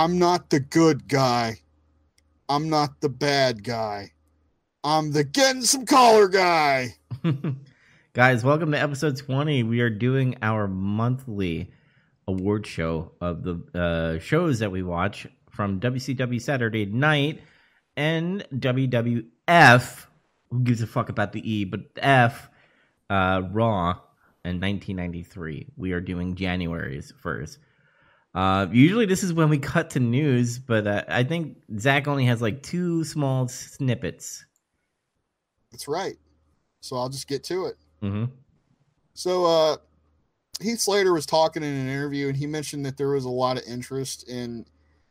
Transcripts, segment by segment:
I'm not the good guy. I'm not the bad guy. I'm the getting some collar guy. Guys, welcome to episode 20. We are doing our monthly award show of the uh, shows that we watch from WCW Saturday Night and WWF. Who gives a fuck about the E? But F, uh, Raw in 1993. We are doing January's first. Uh, usually this is when we cut to news, but uh, I think Zach only has like two small snippets. That's right. So I'll just get to it. Mm-hmm. So uh, Heath Slater was talking in an interview, and he mentioned that there was a lot of interest in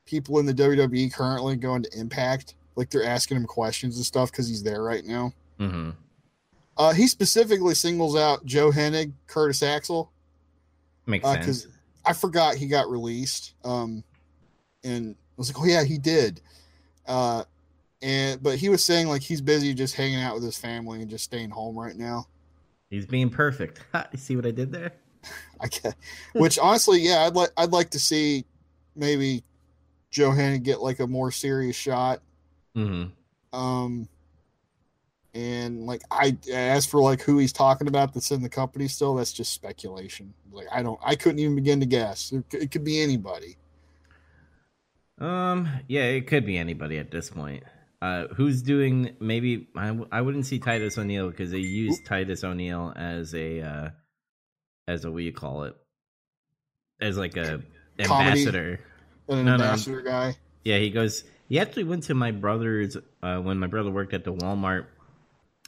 people in the WWE currently going to Impact. Like they're asking him questions and stuff because he's there right now. Mm-hmm. Uh, he specifically singles out Joe Hennig, Curtis Axel, Makes uh, sense. I forgot he got released. Um, and I was like, oh yeah, he did. Uh, and but he was saying like he's busy just hanging out with his family and just staying home right now. He's being perfect. you see what I did there? I get, which honestly, yeah, I'd like I'd like to see maybe Joe Hennig get like a more serious shot. Mm-hmm. Um, and like I as for like who he's talking about that's in the company still, that's just speculation. Like I don't, I couldn't even begin to guess. It, could- it could be anybody. Um, yeah, it could be anybody at this point. Uh, who's doing? Maybe I, w- I wouldn't see Titus O'Neil because they use Titus O'Neil as a uh, as a what you call it? As like a Comedy. ambassador. An No, no. ambassador guy. Yeah, he goes. He actually went to my brother's uh, when my brother worked at the Walmart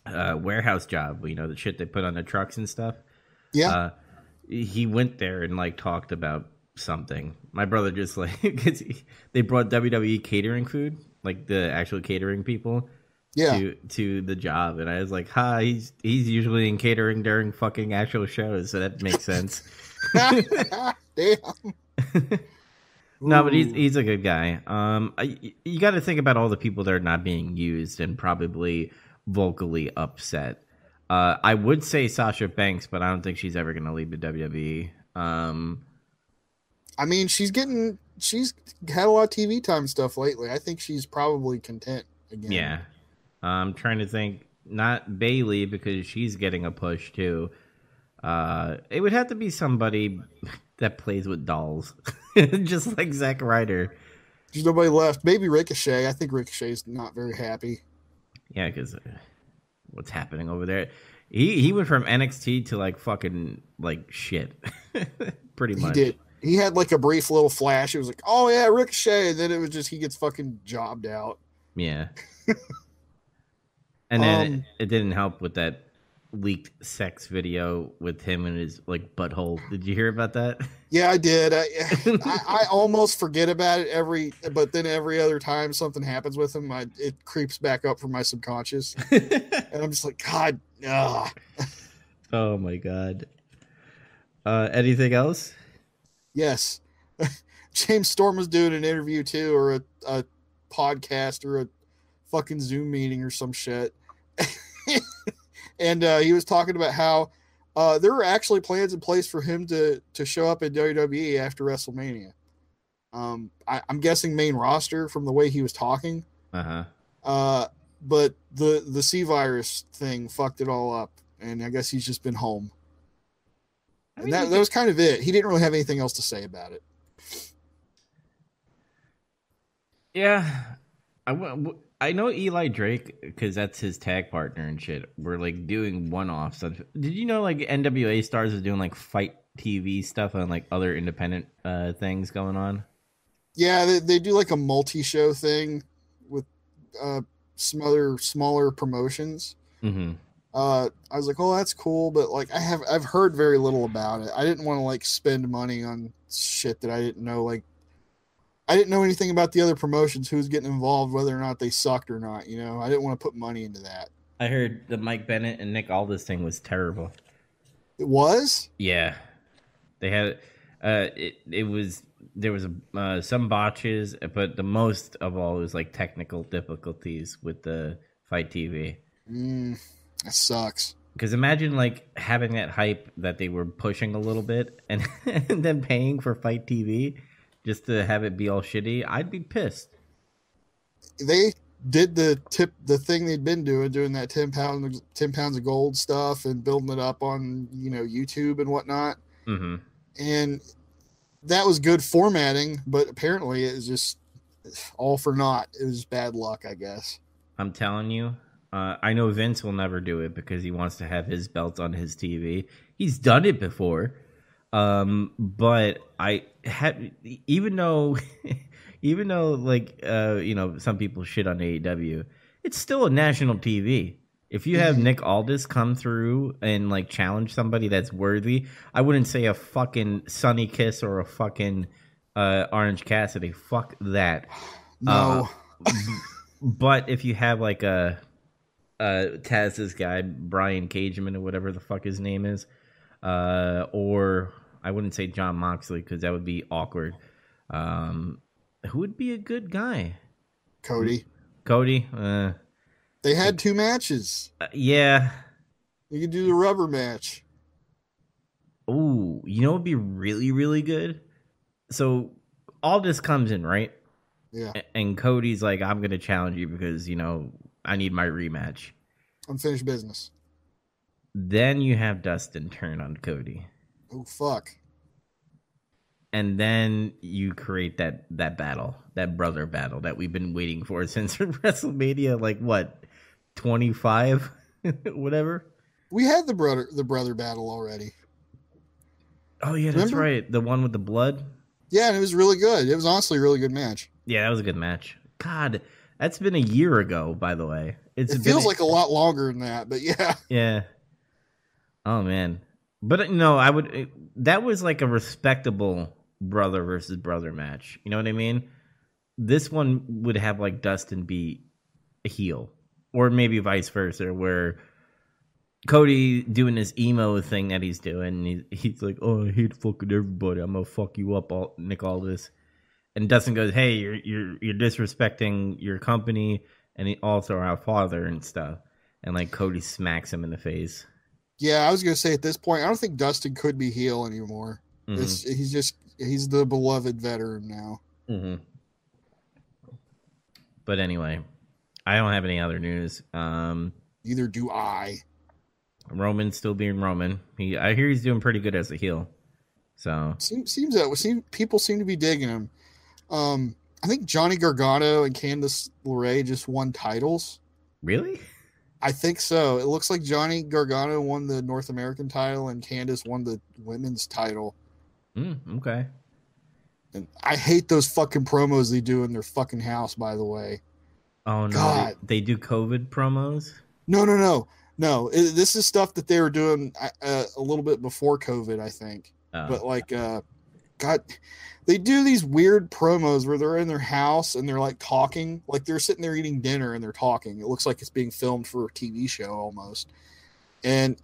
uh, warehouse job. You know the shit they put on the trucks and stuff. Yeah, Uh, he went there and like talked about something. My brother just like he- they brought WWE catering food, like the actual catering people, yeah. to to the job, and I was like, "Hi, he's he's usually in catering during fucking actual shows, so that makes sense." Damn. no, but he's he's a good guy. Um, I, you got to think about all the people that are not being used and probably vocally upset. Uh, I would say Sasha Banks, but I don't think she's ever going to leave the WWE. Um, I mean, she's getting she's had a lot of TV time stuff lately. I think she's probably content again. Yeah. I'm trying to think not Bayley because she's getting a push too. Uh it would have to be somebody that plays with dolls. Just like Zack Ryder. There's nobody left. Maybe Ricochet. I think Ricochet's not very happy. Yeah, cuz uh, what's happening over there? He he went from NXT to like fucking like shit. Pretty He much. did. He had like a brief little flash. It was like, oh yeah, Ricochet. And then it was just he gets fucking jobbed out. Yeah. and then Um, it, it didn't help with that leaked sex video with him and his like butthole. Did you hear about that? Yeah, I did. I, I, I almost forget about it every, but then every other time something happens with him, I, it creeps back up from my subconscious, and I'm just like, God, ugh. oh my god. Uh anything else? yes. James Storm was doing an interview too, or a, a podcast, or a fucking Zoom meeting, or some shit, and uh, he was talking about how uh, there were actually plans in place for him to to show up at WWE after WrestleMania. Um, I, I'm guessing main roster from the way he was talking. Uh-huh. Uh, but the the C virus thing fucked it all up, and I guess he's just been home. I And that, that was kind of it. He didn't really have anything else to say about it. Yeah. I w- w- I know Eli Drake because that's his tag partner and shit. We're like doing one-offs. Did you know like NWA stars is doing like FITE TV stuff and like other independent uh things going on? Yeah, they, they do like a multi-show thing with uh, some other smaller promotions. Mm-hmm. Uh, I was like, oh, that's cool, but like I have I've heard very little about it. I didn't want to like spend money on shit that I didn't know. Like, I didn't know anything about the other promotions, who's getting involved, whether or not they sucked or not. You know, I didn't want to put money into that. I heard the Mike Bennett and Nick Aldis thing was terrible. It was. Yeah, they had uh, it. It was there was uh, some botches, but the most of all was like technical difficulties with the FITE TV. Mm, that sucks. Because imagine like having that hype that they were pushing a little bit, and, and then paying for FITE TV. Just to have it be all shitty, I'd be pissed. They did the tip the thing they'd been doing, doing that ten pounds ten pounds of gold stuff and building it up on you know YouTube and whatnot. hmm And that was good formatting, but apparently it was just all for naught. It was bad luck, I guess. I'm telling you, uh, I know Vince will never do it because he wants to have his belt on his TV. He's done it before, um, but I have even though, even though like uh, you know some people shit on AEW, it's still a national TV. If you have. Nick Aldis come through and like challenge somebody that's worthy, I wouldn't say a fucking Sonny Kiss or a fucking uh, Orange Cassidy. Fuck that. No. But if you have like a, a Taz's guy, Brian Cageman or whatever the fuck his name is, uh, or I wouldn't say Jon Moxley because that would be awkward. Um, who would be a good guy? Cody. Cody? Uh, They had two matches. uh, yeah. You could do the rubber match. Ooh, you know, it'd be really, really good. So all this comes in, right? Yeah. And Cody's like, I'm going to challenge you because, you know, I need my rematch. Unfinished business. Then you have Dustin turn on Cody. Oh fuck. and then you create that that battle, that brother battle that we've been waiting for since WrestleMania, like what, twenty five, whatever. We had the brother the brother battle already. Oh yeah, that's Remember? right. The one with the blood. Yeah, and it was really good. It was honestly a really good match. Yeah, that was a good match. God, that's been a year ago, by the way. It's It feels like a lot longer than that, but yeah. yeah. Oh man, but uh, no, I would. that was like a respectable brother versus brother match. You know what I mean? This one would have like Dustin be a heel, or maybe vice versa, where Cody doing his emo thing that he's doing. He, he's like, "Oh, I hate fucking everybody. I'm gonna fuck you up, all Nick Aldis." And Dustin goes, "Hey, you're you're you're disrespecting your company and also our father and stuff." And like Cody smacks him in the face. Yeah, I was gonna say at this point, I don't think Dustin could be heel anymore. Mhm. It's he's just he's the beloved veteran now. hmm But anyway, I don't have any other news. Um, Neither do I. Roman still being Roman. He, I hear he's doing pretty good as a heel. So Seems seems that seem people seem to be digging him. Um, I think Johnny Gargano and Candice LeRae just won titles. really, I think so. It looks like Johnny Gargano won the North American title and Candice won the women's title. mm, okay. And I hate those fucking promos they do in their fucking house. By the way, Oh no, God. They, they do COVID promos. no, no, no, no. It, this is stuff that they were doing uh, a little bit before COVID, I think. Oh, but like uh god they do these weird promos where they're in their house and they're like talking. Like they're sitting there eating dinner and they're talking. It looks like it's being filmed for a tv show almost. And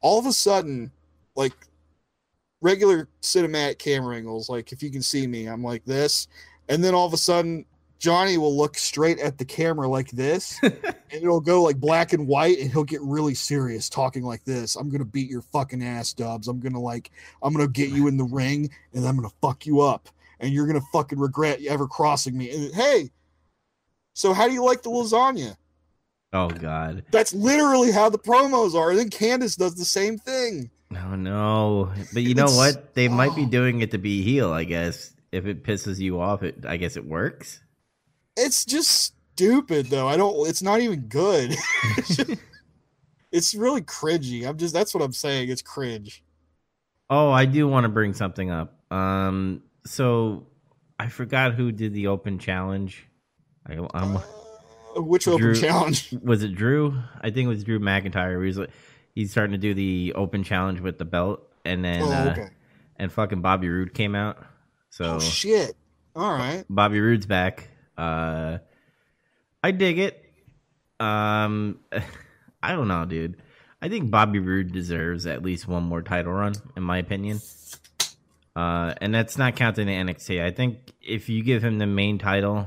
all of a sudden like regular cinematic camera angles like if you can see me i'm like this. And then all of a sudden johnny will look straight at the camera like this and it'll go like black and white and he'll get really serious talking like this i'm gonna beat your fucking ass dubs i'm gonna like i'm gonna get you in the ring and i'm gonna fuck you up and you're gonna fucking regret ever crossing me and hey so how do you like the lasagna oh god. that's literally how the promos are and then candice does the same thing Oh no. But you know what? They might be oh. doing it to be heel. I guess if it pisses you off, it I guess it works. It's just stupid though i don't it's not even good it's really cringy i'm just that's what i'm saying it's cringe Oh, I do want to bring something up. Um, so I forgot who did the open challenge. I, I'm, Uh, which open Drew- challenge was it Drew? I think it was Drew McIntyre. He's like, he's starting to do the open challenge with the belt, and then oh uh, and fucking Bobby Roode came out. So oh shit all right Bobby Roode's back. Uh, I dig it. Um, I don't know, dude. I think Bobby Roode deserves at least one more title run, in my opinion. Uh, and that's not counting the NXT. I think if you give him the main title,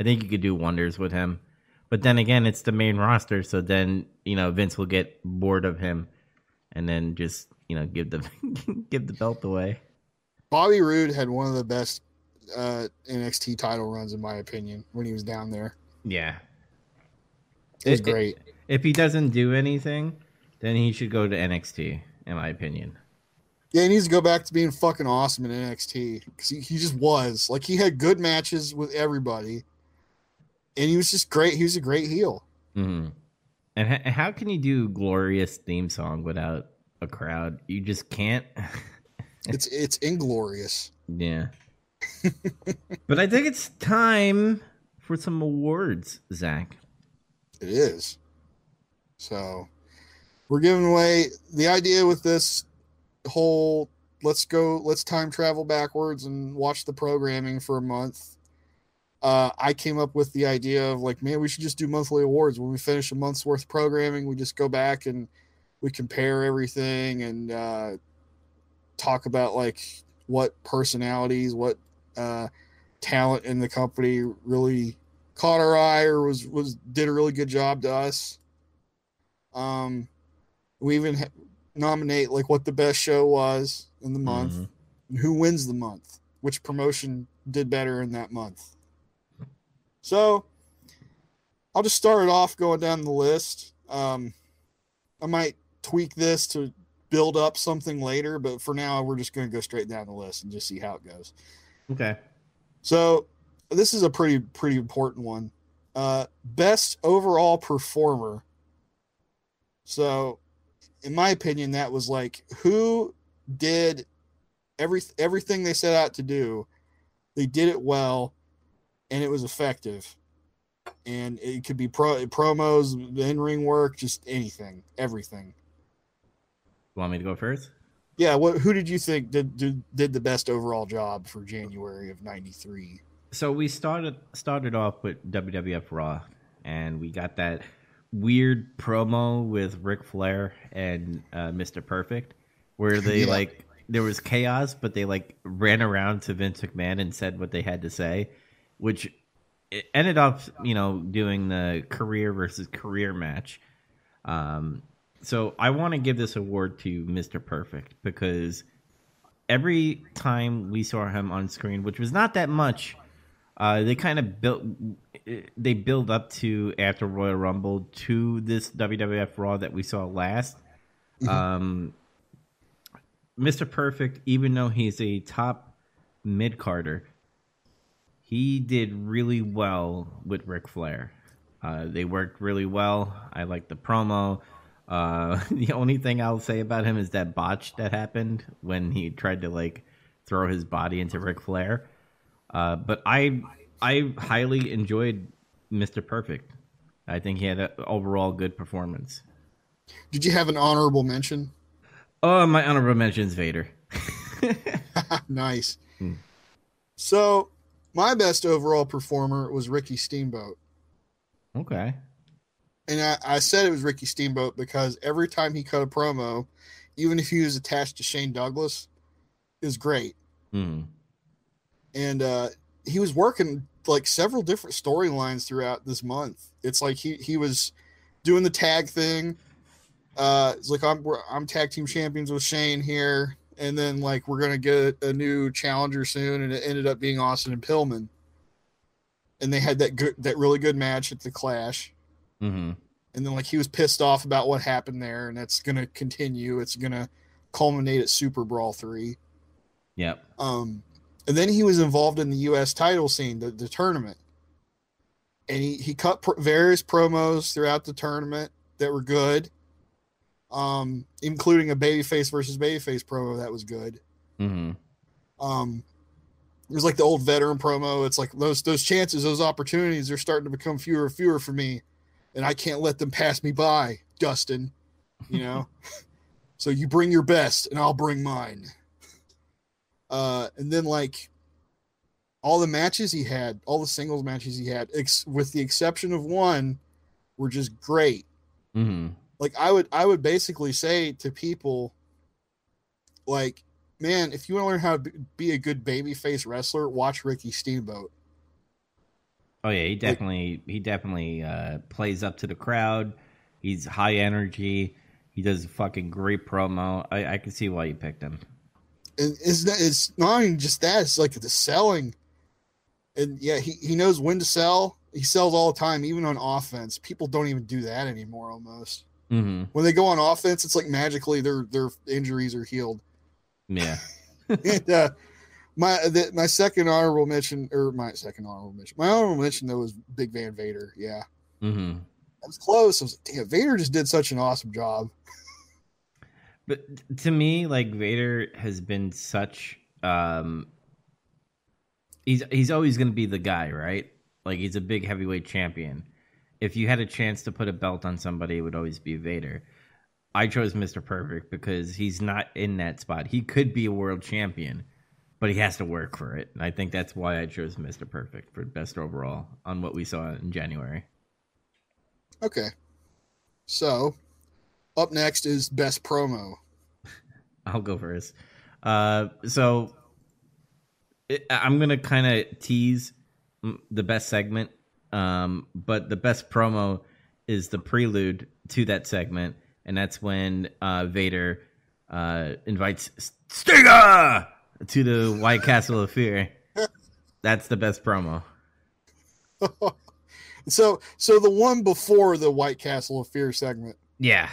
I think you could do wonders with him. But then again, it's the main roster, so then you know Vince will get bored of him, and then just you know give the give the belt away. Bobby Roode had one of the best uh, NXT title runs, in my opinion, when he was down there. Yeah, It was great. if he doesn't do anything, then he should go to NXT, in my opinion. Yeah, he needs to go back to being fucking awesome in NXT because he, he just was. Like, he had good matches with everybody, and he was just great. He was a great heel. hmm And h- how can you do glorious theme song without a crowd? You just can't. It's it's inglorious. yeah. But I think it's time for some awards, Zach. It is. So we're giving away the idea with this whole let's go let's time travel backwards and watch the programming for a month. Uh, I came up with the idea of like, man, we should just do monthly awards. When we finish a month's worth of programming, we just go back and we compare everything and uh, talk about like what personalities, what uh, talent in the company really caught our eye or was was did a really good job to us. Um, we even ha- nominate like what the best show was in the month Mhm. and who wins the month, which promotion did better in that month. So I'll just start it off going down the list. Um, I might tweak this to build up something later, but for now we're just going to go straight down the list and just see how it goes. Okay. So this is a pretty pretty important one. Uh, best overall performer. So, in my opinion, that was like who did every everything they set out to do. They did it well, and it was effective. And it could be pro promos, in ring work, just anything, everything. You Want me to go first? Yeah. What? Who did you think did did, did the best overall job for January of '93? So we started started off with WWF Raw, and we got that weird promo with Ric Flair and uh, Mr. Perfect, where they Yeah. like there was chaos, but they like ran around to Vince McMahon and said what they had to say, which it ended up you know doing the career versus career match. Um, so I want to give this award to Mr. Perfect because every time we saw him on screen, which was not that much, uh, they kind of built they build up to after Royal Rumble to this WWF Raw that we saw last. Um, Mr. Perfect, even though he's a top mid carder, he did really well with Ric Flair. Uh, they worked really well. I like the promo. Uh, the only thing I'll say about him is that botch that happened when he tried to like throw his body into Ric Flair. Uh, but I I highly enjoyed Mr. Perfect. I think he had an overall good performance. Did you have an honorable mention? Oh, my honorable mention is Vader. nice. Hmm. So, my best overall performer was Ricky Steamboat. okay. And I, I said it was Ricky Steamboat because every time he cut a promo, even if he was attached to Shane Douglas, is great. Mm. And uh, he was working like several different storylines throughout this month. It's like he, he was doing the tag thing. Uh, it's like I'm we're- I'm tag team champions with Shane here, and then like we're gonna get a new challenger soon, and it ended up being Austin and Pillman. And they had that good that really good match at the Clash, hmm and then like he was pissed off about what happened there, and that's gonna continue. It's gonna culminate at Super Brawl three. Yep. Um, and then he was involved in the U.S. title scene, the, the tournament, and he he cut pr- various promos throughout the tournament that were good, um, including a babyface versus babyface promo that was good. hmm Um, it was like the old veteran promo. It's like those those chances, those opportunities are starting to become fewer and fewer for me, and I can't let them pass me by, Dustin. You know, so you bring your best, and I'll bring mine. Uh, and then like all the matches he had, all the singles matches he had, ex- with the exception of one, were just great hmm like i would i would basically say to people like man if you want to learn how to be- be a good babyface wrestler watch ricky steamboat Oh yeah, he definitely he definitely uh, plays up to the crowd. He's high energy. He does a fucking great promo. I, I can see why you picked him. and it's not, it's not even just that. It's like the selling, and yeah, he he knows when to sell. He sells all the time, even on offense. People don't even do that anymore. Almost Mm-hmm. when they go on offense, it's like magically their their injuries are healed. Yeah. and, uh, my the, my second honorable mention, or my second honorable mention, my honorable mention though was Big Van Vader. Yeah, Mm-hmm. I was close. I was like, damn, Vader just did such an awesome job. But to me, like Vader has been such um he's he's always gonna be the guy, right? Like he's a big heavyweight champion. If you had a chance to put a belt on somebody, it would always be Vader. I chose Mr. Perfect because he's not in that spot. He could be a world champion, but he has to work for it. And I think that's why I chose Mr. Perfect for best overall on what we saw in January. Okay, so up next is best promo. I'll go first. Uh, so it, I'm gonna kind of tease the best segment, um, but the best promo is the prelude to that segment, and that's when uh, Vader uh, invites Stinger to the White Castle of Fear. That's the best promo. so so the one before the White Castle of Fear segment. Yeah,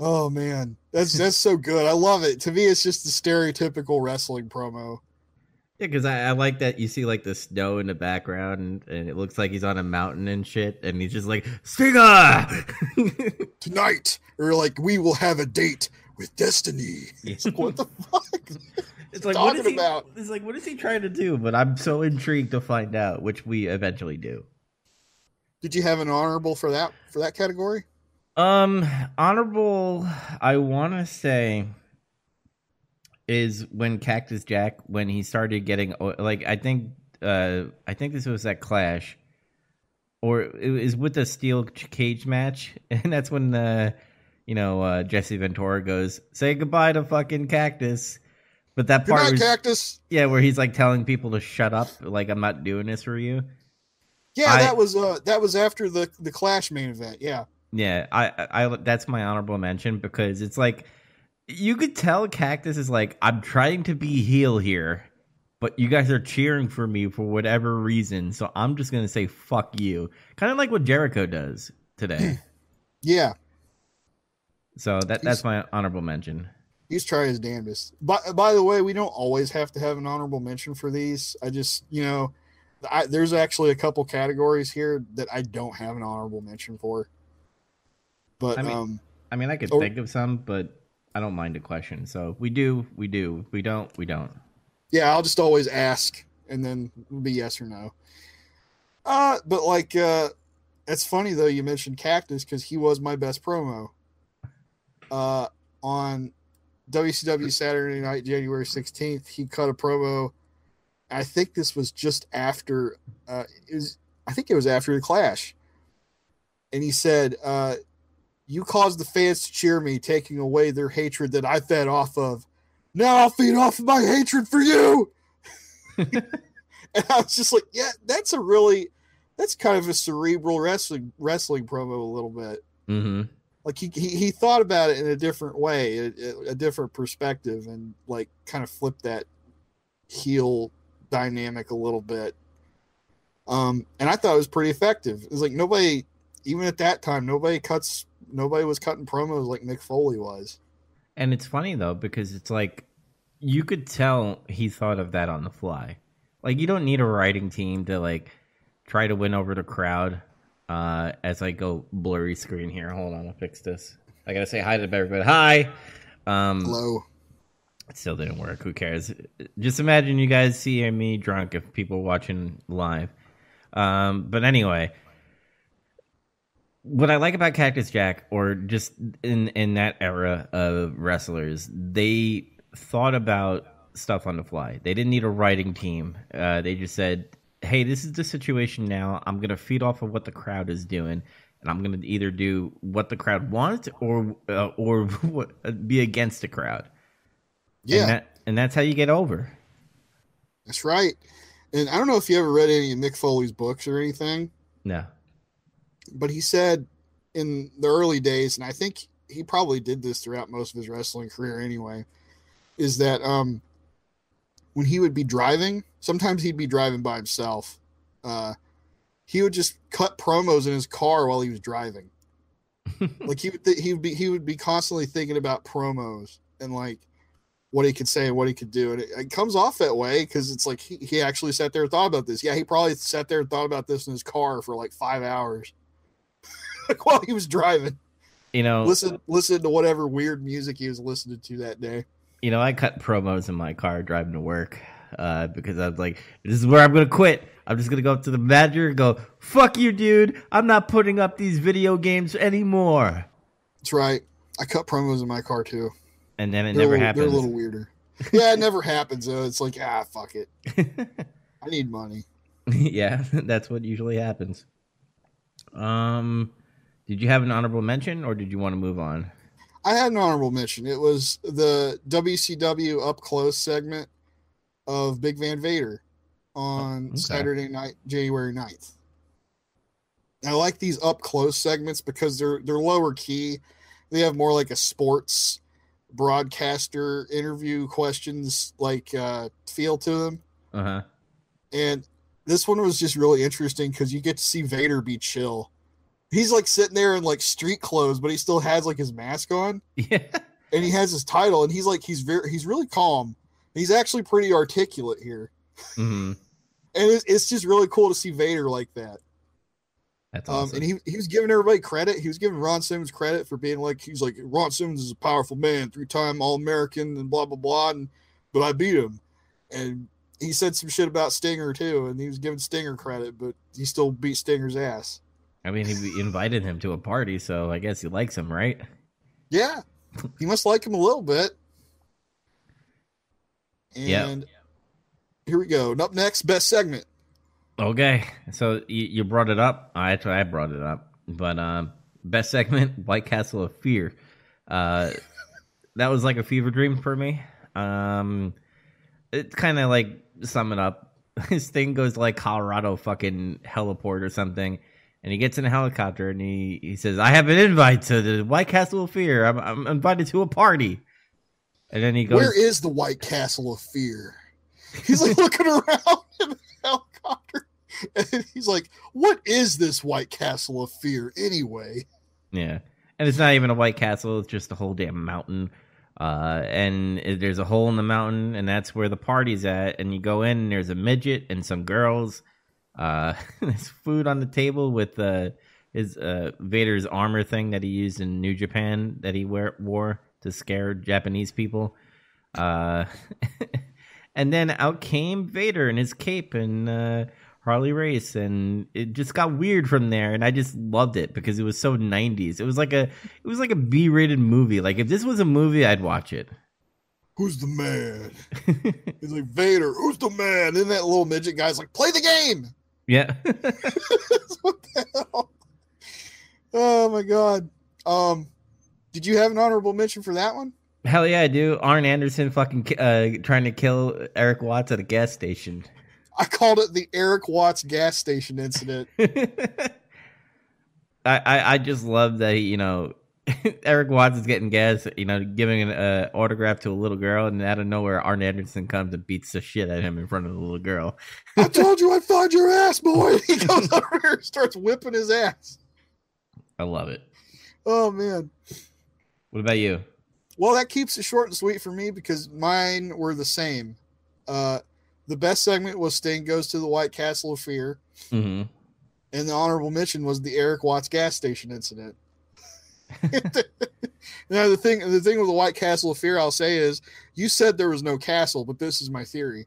Oh man, that's that's so good. I love it. To me, it's just the stereotypical wrestling promo. Yeah, because I, I like that you see like the snow in the background, and, and it looks like he's on a mountain and shit, and he's just like Stinger. Tonight, or like we will have a date with destiny. It's like, what the fuck? It's like talking what is he, about? It's like what is he trying to do? But I'm so intrigued to find out, which we eventually do. Did you have an honorable for that for that category? Um, honorable, I want to say is when Cactus Jack when he started getting like I think uh I think this was that Clash, or it was with the steel cage match, and that's when uh you know uh Jesse Ventura goes say goodbye to fucking Cactus. But that part night, was Cactus. yeah, where he's like telling people to shut up, like I'm not doing this for you. Yeah, I- that was uh that was after the the Clash main event. Yeah, Yeah, I, I, I that's my honorable mention because it's like you could tell Cactus is like I'm trying to be heel here, but you guys are cheering for me for whatever reason, so I'm just gonna say fuck you, kind of like what Jericho does today. yeah. so that that's my honorable mention. He's trying his damnedest. By, by the way, we don't always have to have an honorable mention for these. I just, you know, I, there's actually a couple categories here that I don't have an honorable mention for. But I mean- um, I mean, I could Oh. think of some, but I don't mind a question. So we do, we do. We don't, we don't. yeah, I'll just always ask, and then be yes or no. Uh, but like, uh, it's funny though you mentioned Cactus because he was my best promo. Uh, on WCW Saturday Night, January sixteenth, he cut a promo. I think this was just after. Uh, it was, I think it was after the Clash, and he said, uh, "You caused the fans to cheer me, taking away their hatred that I fed off of. Now I'll feed off of my hatred for you." and I was just like, "Yeah, that's a really, that's kind of a cerebral wrestling wrestling promo a little bit." Mm-hmm. Like he, he he thought about it in a different way a, a different perspective and like kind of flipped that heel dynamic a little bit um and i thought it was pretty effective it was like nobody even at that time nobody cuts nobody was cutting promos like mick foley was And it's funny though because it's like you could tell he thought of that on the fly. Like you don't need a writing team to like try to win over the crowd. Uh, as I go blurry screen here, hold on, I'll fix this. I gotta say hi to everybody. Hi. Um, low it still didn't work. Who cares? Just imagine you guys seeing me drunk if people watching live. Um, but anyway, what I like about Cactus Jack, or just in in that era of wrestlers, they thought about stuff on the fly. They didn't need a writing team. Uh, they just said, "Hey, this is the situation now. I'm gonna feed off of what the crowd is doing." And I'm gonna either do what the crowd wants, or uh, or be against the crowd. yeah And, that, and that's how you get over. that's right and i don't know if you ever read any of mick foley's books or anything No. but he said in the early days, and I think he probably did this throughout most of his wrestling career anyway. is that um when he would be driving, sometimes he'd be driving by himself. Uh, he would just cut promos in his car while he was driving. like he would th- he would be he would be constantly thinking about promos and like what he could say and what he could do, and it, it comes off that way because it's like he, he actually sat there and thought about this. Yeah, he probably sat there and thought about this in his car for like five hours, like while he was driving. You know, Listen, listen to whatever weird music he was listening to that day. You know, I cut promos in my car driving to work uh, because I was like, "This is where I'm gonna quit. I'm just gonna go up to the manager and go, fuck you, dude. I'm not putting up these video games anymore.'" That's right. I cut promos in my car too. And then it They're, never little, happens. they're a little weirder. yeah, it never happens though. It's like ah, fuck it. I need money. yeah, that's what usually happens. Um, did you have an honorable mention, or did you want to move on? I had an honorable mention. It was the WCW up close segment of Big Van Vader on okay. Saturday night, January 9th. I like these up close segments because they're they're lower key. They have more like a sports broadcaster interview questions like uh feel to them. Uh huh. And this one was just really interesting because you get to see Vader be chill. He's like sitting there in like street clothes, but he still has like his mask on Yeah. and he has his title and he's like he's very he's really calm. He's actually pretty articulate here. hmm And it's, it's just really cool to see Vader like that. That's Um, awesome. and he, he was giving everybody credit. He was giving Ron Simmons credit for being like he's like Ron Simmons is a powerful man, three time All American, and blah blah blah. And but I beat him, and he said some shit about Stinger too, and he was giving Stinger credit, but he still beat Stinger's ass. I mean, he invited him to a party, so I guess he likes him, right? Yeah, he must like him a little bit. And Yeah. here we go. And up next, best segment. Okay, so you, you brought it up. I actually I brought it up, but um, best segment, White Castle of Fear. Uh, that was like a fever dream for me. Um, it's kind of like sum it up. His thing goes like Colorado fucking heliport or something, and he gets in a helicopter and he he says, "I have an invite to the White Castle of Fear. I'm I'm invited to a party." And then he goes, Where is the White Castle of Fear? He's like looking around in the helicopter, and he's like, "What is this White Castle of Fear anyway?" Yeah, and it's not even a White Castle; it's just a whole damn mountain. Uh, and there's a hole in the mountain, and that's where the party's at. And you go in, and there's a midget and some girls. Uh, there's food on the table with uh, his uh, Vader's armor thing that he used in New Japan that he wear, wore to scare Japanese people. Uh, and then out came Vader in his cape and uh, Harley Race, and it just got weird from there. And I just loved it because it was so '90s. It was like a it was like a B-rated movie. Like if this was a movie, I'd watch it. Who's the man? He's like Vader. Who's the man? Then that little midget guy's like, "Play the game." Yeah, what the hell? Oh my god. Um, did you have an honorable mention for that one? hell yeah, I do. Arn Anderson fucking uh, trying to kill Erik Watts at a gas station. I called it the Erik Watts gas station incident. I, I I just love that you know Erik Watts is getting gas, you know, giving an uh, autograph to a little girl, and out of nowhere, Arn Anderson comes and beats the shit at him in front of the little girl. I told you I'd find your ass, boy. He goes over here and starts whipping his ass. I love it. Oh man. What about you? Well, that keeps it short and sweet for me because mine were the same. Uh, the best segment was Sting goes to the White Castle of Fear, hmm and the honorable mention was the Erik Watts gas station incident. now the thing, the thing with the White Castle of Fear, I'll say is, you said there was no castle, but this is my theory.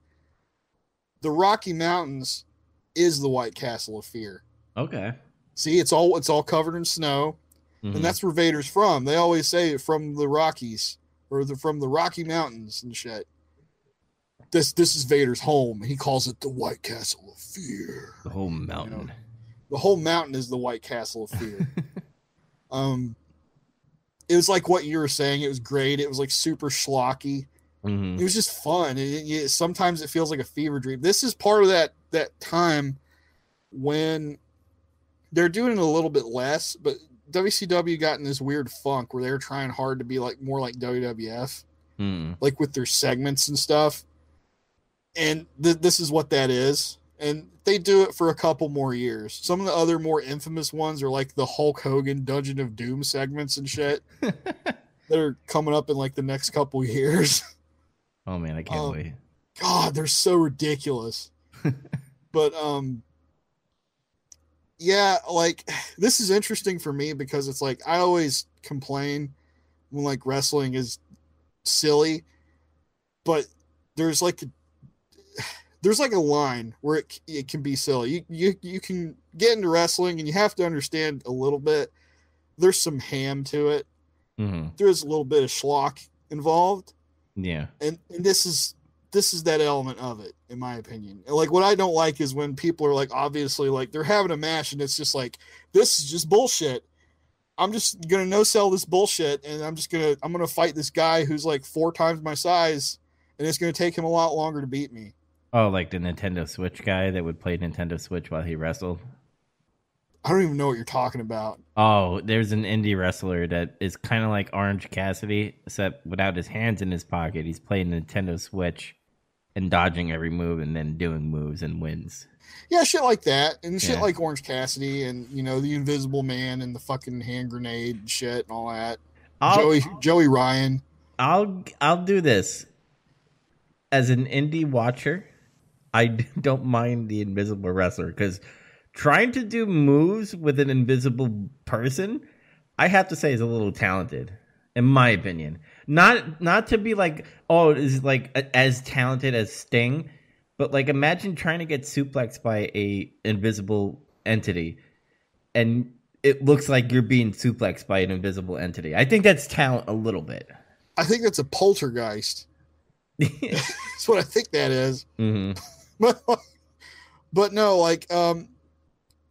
The Rocky Mountains is the White Castle of Fear. Okay. See, it's all it's all covered in snow. Mhm. and that's where Vader's from. They always say from the Rockies or the, from the Rocky Mountains and shit. This this is Vader's home. He calls it the White Castle of Fear. the whole mountain. The whole mountain is the White Castle of Fear. um, it was like what you were saying. It was great. It was like super schlocky. hmm It was just fun. It, it- sometimes it feels like a fever dream. This is part of that that time when they're doing it a little bit less, but WCW got in this weird funk where they were trying hard to be like more like WWF. Mm. like with their segments and stuff. And th- this is what that is. And they do it for a couple more years. Some of the other more infamous ones are like the Hulk Hogan Dungeon of Doom segments and shit that are coming up in like the next couple years. oh man, I can't Um, wait. God, they're so ridiculous. but um yeah, like this is interesting for me because it's like I always complain when like wrestling is silly, but there's like a, there's like a line where it, it can be silly. You, you you can get into wrestling and you have to understand a little bit. There's some ham to it. hmm There's a little bit of schlock involved Yeah. and, and this is this is that element of it in my opinion And, like what i don't like is when people are like obviously like they're having a match and it's just like this is just bullshit i'm just gonna no sell this bullshit and i'm just gonna i'm gonna fight this guy who's like four times my size and it's gonna take him a lot longer to beat me Oh, like the Nintendo Switch guy that would play Nintendo Switch while he wrestled. i don't even know what you're talking about Oh, there's an indie wrestler that is kind of like Orange Cassidy, except without his hands in his pocket. He's playing Nintendo Switch and dodging every move and then doing moves and wins. yeah shit like that and shit Yeah. like orange cassidy and you know the invisible man and the fucking hand grenade and shit and all that I'll, joey joey ryan I'll I'll do this as an indie watcher. I don't mind the invisible wrestler because trying to do moves with an invisible person, I have to say, is a little talented, in my opinion. Not not to be like, oh, is like a- as talented as Sting, but like imagine trying to get suplexed by a invisible entity, and it looks like you're being suplexed by an invisible entity. I think that's talent a little bit. i think that's a poltergeist that's what i think that is hmm but but no, like um,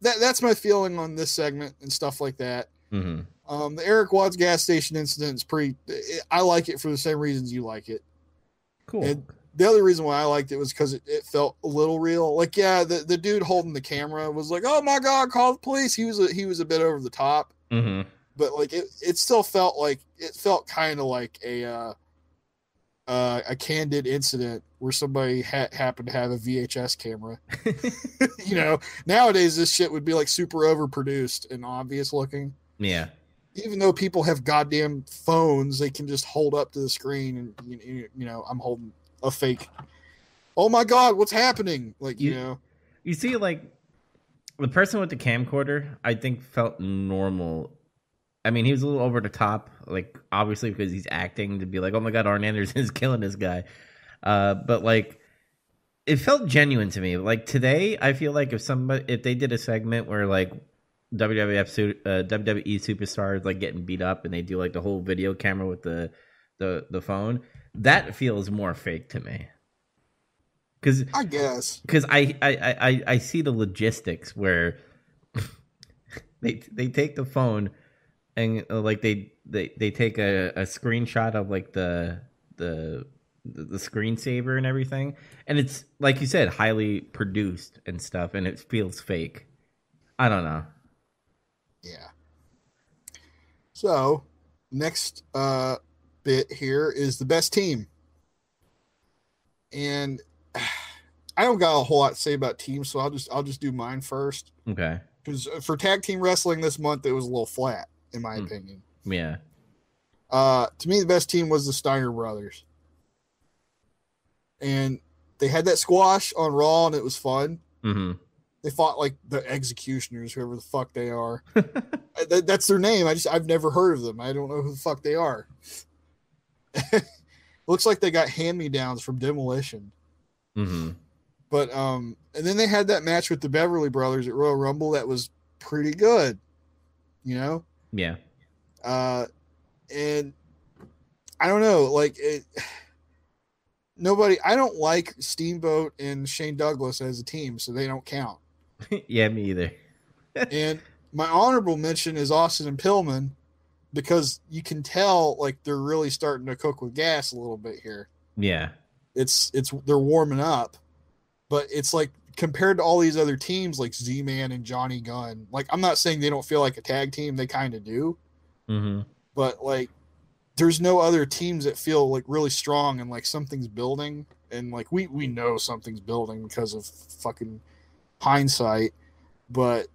that that's my feeling on this segment and stuff like that. hmm Um, the Erik Watts gas station incident is pretty. I like it for the same reasons you like it. Cool. And the other reason why I liked it was because it, it felt a little real. Like, yeah, the, the dude holding the camera was like, "Oh my god, call the police." He was a, he was a bit over the top, hmm but like it, it still felt like it felt kind of like a uh, uh, a candid incident where somebody ha- happened to have a VHS camera. you know, nowadays this shit would be like super overproduced and obvious looking. yeah. Even though people have goddamn phones, they can just hold up to the screen and you, know, I'm holding a fake. Oh my god, what's happening? Like you, You- know, You see, like the person with the camcorder, I think felt normal. I mean, he was a little over the top, like obviously because he's acting to be like, "Oh my god, Arn Anderson is killing this guy," uh, but like it felt genuine to me. Like today, I feel like if somebody if they did a segment where like WWF uh, WWE superstars like getting beat up and they do like the whole video camera with the the the phone, that feels more fake to me. Because I guess. because I, I I I see the logistics where they they take the phone and uh, like they they they take a, a screenshot of like the the the the screensaver and everything and it's like you said highly produced and stuff and it feels fake i don't know Yeah. So, next uh bit here is the best team. And I don't got a whole lot to say about teams, so I'll just I'll just do mine first. okay Because for tag team wrestling this month, it was a little flat, in my Hmm. opinion. yeah Uh, to me, the best team was the Steiner brothers, and they had that squash on Raw, and it was fun. mm-hmm They fought like the executioners, whoever the fuck they are. Uh, that, that's their name. I just I've never heard of them. I don't know who the fuck they are. Looks like they got hand me downs from Demolition. mm-hmm But um, and then they had that match with the Beverly Brothers at Royal Rumble that was pretty good. You know, yeah uh, and I don't know, like it. Nobody, I don't like Steamboat and Shane Douglas as a team, so they don't count. yeah me either and my honorable mention is Austin and Pillman because you can tell like they're really starting to cook with gas a little bit here. yeah It's it's they're warming up, but it's like compared to all these other teams like Z Man and Johnny Gunn. Like I'm not saying they don't feel like a tag team, they kind of do, mm-hmm but like there's no other teams that feel like really strong and like something's building. And like we we know something's building because of fucking hindsight but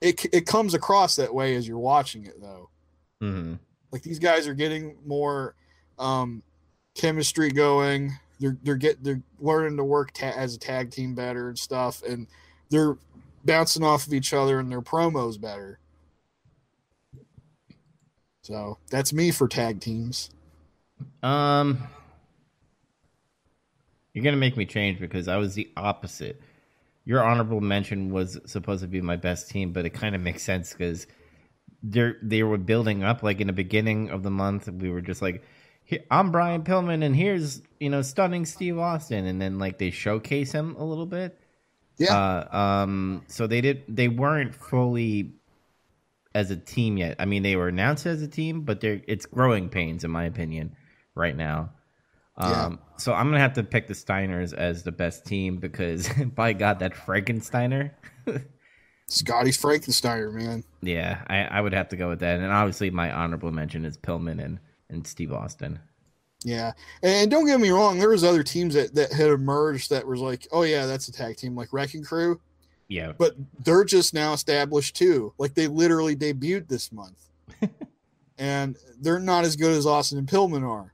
it it comes across that way as you're watching it though. Mm-hmm. like these guys are getting more um chemistry going. They're they're get they're learning to work ta- as a tag team better and stuff and they're bouncing off of each other and their promos better so that's me for tag teams Um, you're gonna make me change because I was the opposite. Your honorable mention was supposed to be my best team, but it kind of makes sense because they they were building up. Like in the beginning of the month, we were just like, "I'm Brian Pillman, and here's you know stunning Steve Austin," and then like they showcase him a little bit. yeah Uh, um, so they did. They weren't fully as a team yet. I mean, they were announced as a team, but they're it's growing pains, in my opinion, right now. Yeah. Um, so I'm gonna have to pick the Steiners as the best team because, by God, that Frankensteiner. scotty frankensteiner man yeah, I, I would have to go with that. And obviously, my honorable mention is Pillman and and Steve Austin. Yeah, and don't get me wrong. There was other teams that that had emerged that was like, oh yeah, that's a tag team, like Wrecking Crew. Yeah, But they're just now established too. Like they literally debuted this month, and they're not as good as Austin and Pillman are.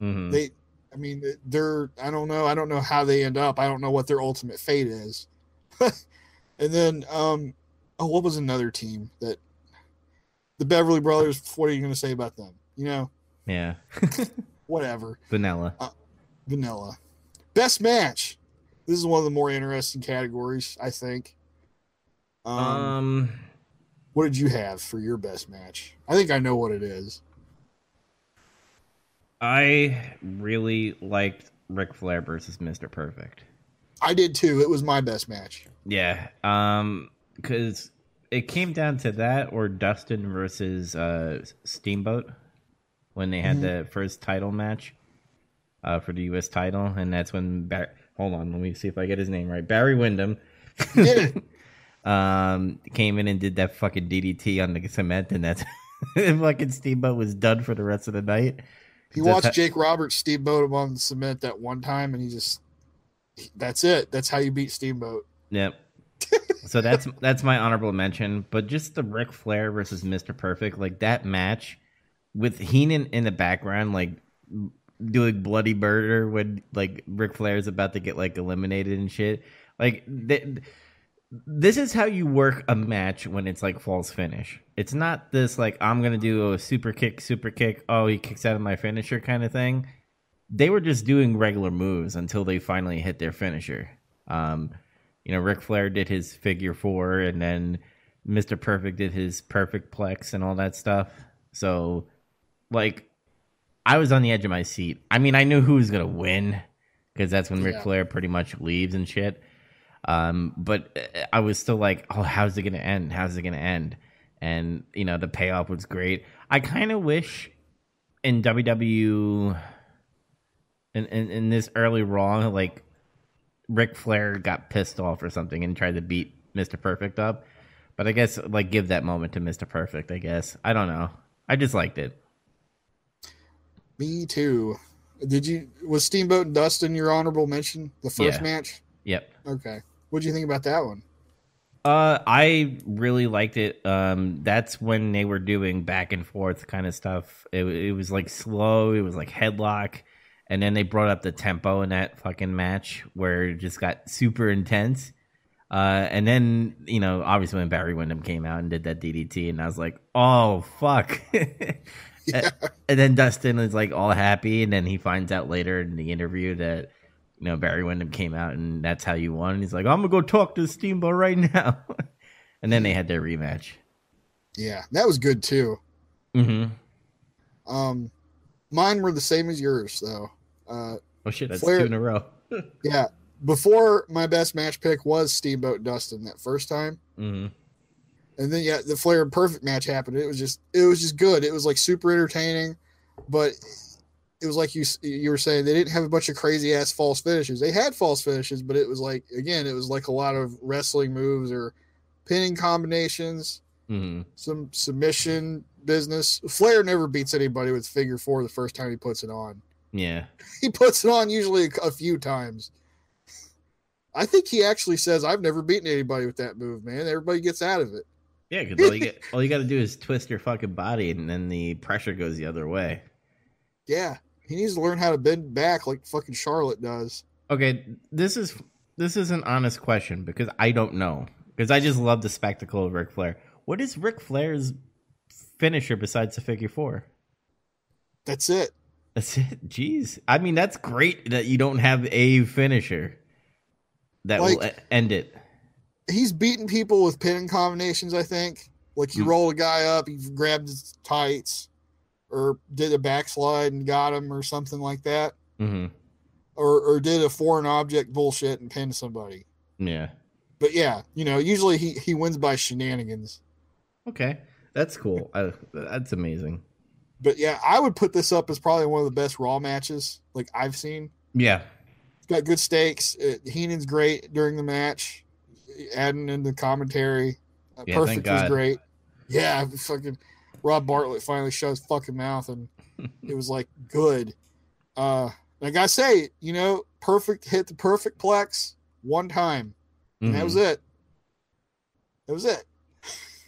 hmm They, I mean, they're. I don't know. I don't know how they end up. I don't know what their ultimate fate is. and then, um, oh, what was another team that the Beverly Brothers? What are you going to say about them? You know, yeah, whatever. vanilla. vanilla. Best match. This is one of the more interesting categories, I think. Um, Um, what did you have for your best match? I think I know what it is. I really liked Ric Flair versus Mr. Perfect. I did too. It was my best match. Yeah, um, because it came down to that or Dustin versus uh, Steamboat when they had the first title match uh, for the U.S. title, and that's when hold on, let me see if I get his name right. Barry Windham um, came in and did that fucking DDT on the cement, and that's fucking Steamboat was done for the rest of the night. He That's watched how- Jake Roberts steamboat him on the cement that one time, and he just. That's it. That's how you beat Steamboat. Yep. so that's that's my honorable mention. But just the Ric Flair versus Mr. Perfect, like that match with Heenan in the background, like doing bloody murder when like Ric Flair's about to get like eliminated and shit. Like th- this is how you work a match when it's like false finish. It's not this like I'm gonna do a super kick, super kick. Oh, he kicks out of my finisher kind of thing. They were just doing regular moves until they finally hit their finisher. Um, you know, Ric Flair did his figure four, and then Mr. Perfect did his perfect plex and all that stuff. So, like, I was on the edge of my seat. I mean, I knew who was gonna win because that's when Ric Flair pretty much leaves and shit. Um, but uh, I was still like, oh, how's it gonna end? How's it gonna end? And you know, the payoff was great. I kind of wish in WWE in, in in this early Raw, like Ric Flair got pissed off or something and tried to beat Mr. Perfect up. But I guess like give that moment to Mr. Perfect. I guess I don't know. I just liked it. Me too. Did you was Steamboat and Dustin your honorable mention? The first Yeah. match. Yep. Okay. What do you think about that one? Uh, I really liked it. Um, that's when they were doing back and forth kind of stuff. It, it was like slow. It was like headlock, and then they brought up the tempo in that fucking match where it just got super intense. Uh, and then you know, obviously when Barry Windham came out and did that DDT, and I was like, oh fuck. Yeah. And then Dustin is like all happy, and then he finds out later in the interview that you know Barry Windham came out, and that's how you won. And he's like, I'm gonna go talk to Steamboat right now. and then they had their rematch. Yeah, that was good too. Mm-hmm. Um, mine were the same as yours though. Uh, Oh shit, that's Flair- two in a row. yeah. Before my best match pick was Steamboat Dustin that first time, mm-hmm. And then yeah, the Flair and Perfect match happened. It was just it was just good. It was like super entertaining, but it was like you you were saying they didn't have a bunch of crazy ass false finishes. They had false finishes, but it was like again, it was like a lot of wrestling moves or pinning combinations, Mm-hmm. some submission business. Flair never beats anybody with figure four the first time he puts it on. Yeah. He puts it on usually a, a few times. I think he actually says, "I've never beaten anybody with that move, man." Everybody gets out of it. Yeah, because all you get, all you got to do is twist your fucking body, and then the pressure goes the other way. Yeah, he needs to learn how to bend back like fucking Charlotte does. Okay, this is this is an honest question because I don't know because I just love the spectacle of Ric Flair. What is Ric Flair's finisher besides the figure four? That's it. That's it. Jeez, I mean that's great that you don't have a finisher that Like- will end it. He's beaten people with pin combinations. I think, like you Hmm. roll a guy up, he grabbed his tights, or did a backslide and got him, or something like that, hmm or or did a foreign object bullshit and pinned somebody. Yeah. But yeah, you know, usually he he wins by shenanigans. Okay, that's cool. I, that's amazing. But yeah, I would put this up as probably one of the best Raw matches like I've seen. Yeah. It's got good stakes. Uh, Heenan's great during the match, adding in the commentary. Uh, Yeah, Perfect was great. Yeah, fucking Rob Bartlett finally shut his fucking mouth, and it was like good. Uh, and I gotta say, you know, perfect hit the perfect plex one time, and that Mhm. was it. That was it.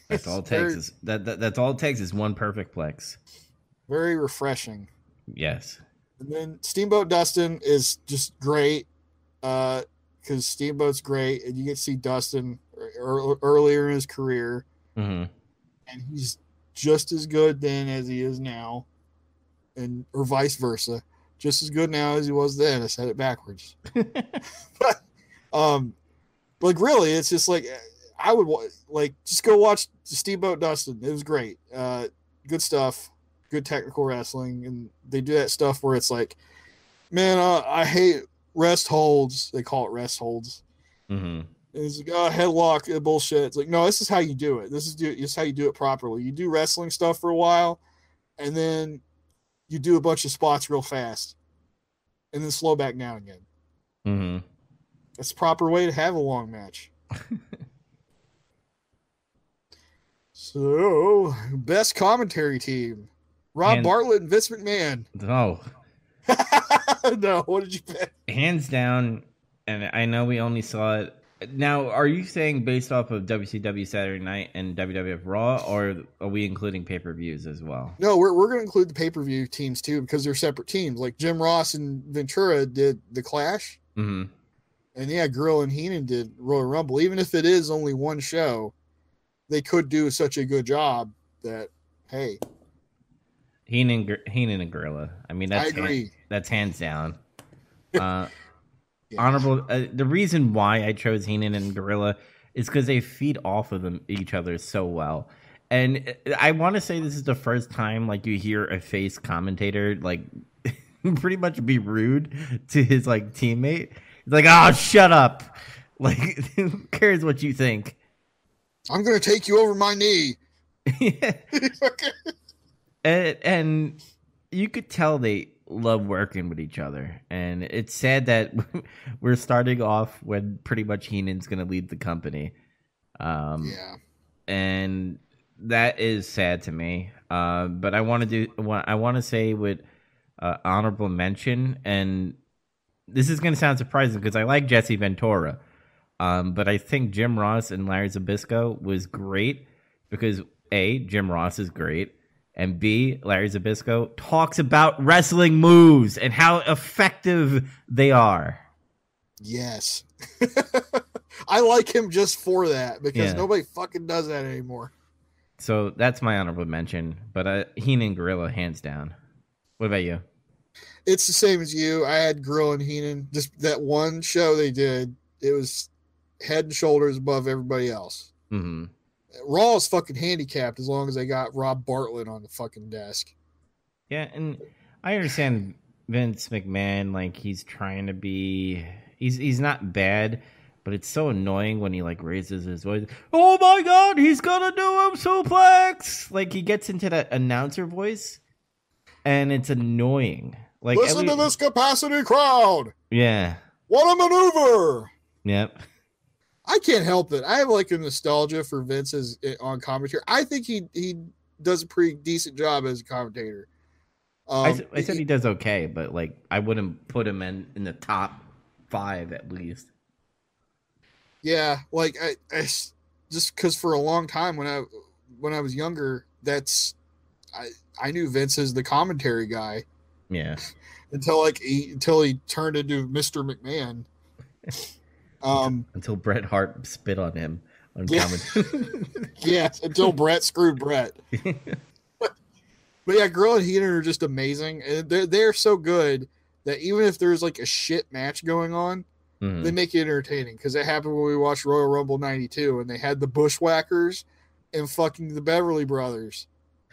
That's all it Very- takes. Is, that, that that's all it takes is one perfect plex. Very refreshing. Yes. And then Steamboat Dustin is just great because Steamboat's great, and you get to see Dustin ear- earlier in his career, hmm and he's just as good then as he is now, and or vice versa, just as good now as he was then. I said it backwards, but um, like really, it's just like I would like just go watch Steamboat Dustin. It was great, uh, good stuff, good technical wrestling, and they do that stuff where it's like, man, uh, I hate rest holds. They call it rest holds. hmm And it's like, oh, headlock, uh, bullshit. It's like, no, this is how you do it. This is, do, this is how you do it properly. You do wrestling stuff for a while, and then you do a bunch of spots real fast, and then slow back down again. hmm That's the proper way to have a long match. so, best commentary team Rob And- Bartlett and Vince McMahon. Oh, no, what did you pick? hands down. And I know we only saw it. Now, are you saying based off of WCW Saturday Night and WWF Raw, or are we including pay per views as well? No, we're, we're going to include the pay per view teams too because they're separate teams. Like Jim Ross and Ventura did the Clash. hmm And yeah, Gorilla and Heenan did Royal Rumble. Even if it is only one show, they could do such a good job that hey, Heenan, Heenan and Gorilla. I mean, that's I agree. That's hands down. Uh, Yeah. honorable. Uh, the reason why I chose Heenan and Gorilla is because they feed off of them each other so well. And uh, I want to say this is the first time like you hear a face commentator like pretty much be rude to his like teammate. He's like, "Oh, shut up!" Like, who cares what you think? I'm going to take you over my knee. and, and you could tell they love working with each other. And it's sad that we're starting off when pretty much heenan's going to lead the company. Um yeah. and that is sad to me. Uh but i want to do i want to say with uh, honorable mention and this is going to sound surprising because i like jesse ventura um but i think jim ross and larry zbyszko was great because a jim ross is great and B, Larry Zbyszko talks about wrestling moves and how effective they are. Yes. I like him just for that because Yeah. nobody fucking does that anymore. So that's my honorable mention. But uh, Heenan Gorilla, hands down. What about you? It's the same as you. I had Gorilla and Heenan. Just that one show they did, it was head and shoulders above everybody else. hmm Raw is fucking handicapped as long as they got Rob Bartlett on the fucking desk. Yeah, and I understand Vince McMahon. Like he's trying to be. He's he's not bad, but it's so annoying when he like raises his voice. Oh my god, he's gonna do him suplex! Like he gets into that announcer voice, and it's annoying. Like Listen every- to this capacity crowd. Yeah. What a maneuver! Yep. I can't help it. I have like a nostalgia for Vince's on commentary. I think he he does a pretty decent job as a commentator. Um, I, I said he does okay, but like I wouldn't put him in in the top five at least. Yeah, like I just because for a long time when I when I was younger, that's I I knew Vince as the commentary guy Yeah, until like he until he turned into Mr. McMahon. Um, until Bret Hart spit on him on Yeah. yes, until Bret screwed Bret. But yeah, Gorilla and Heenan are just amazing, they're they're so good that even if there's like a shit match going on, Mhm. they make it entertaining because it happened when we watched Royal Rumble '92, and they had the Bushwhackers and fucking the Beverly Brothers.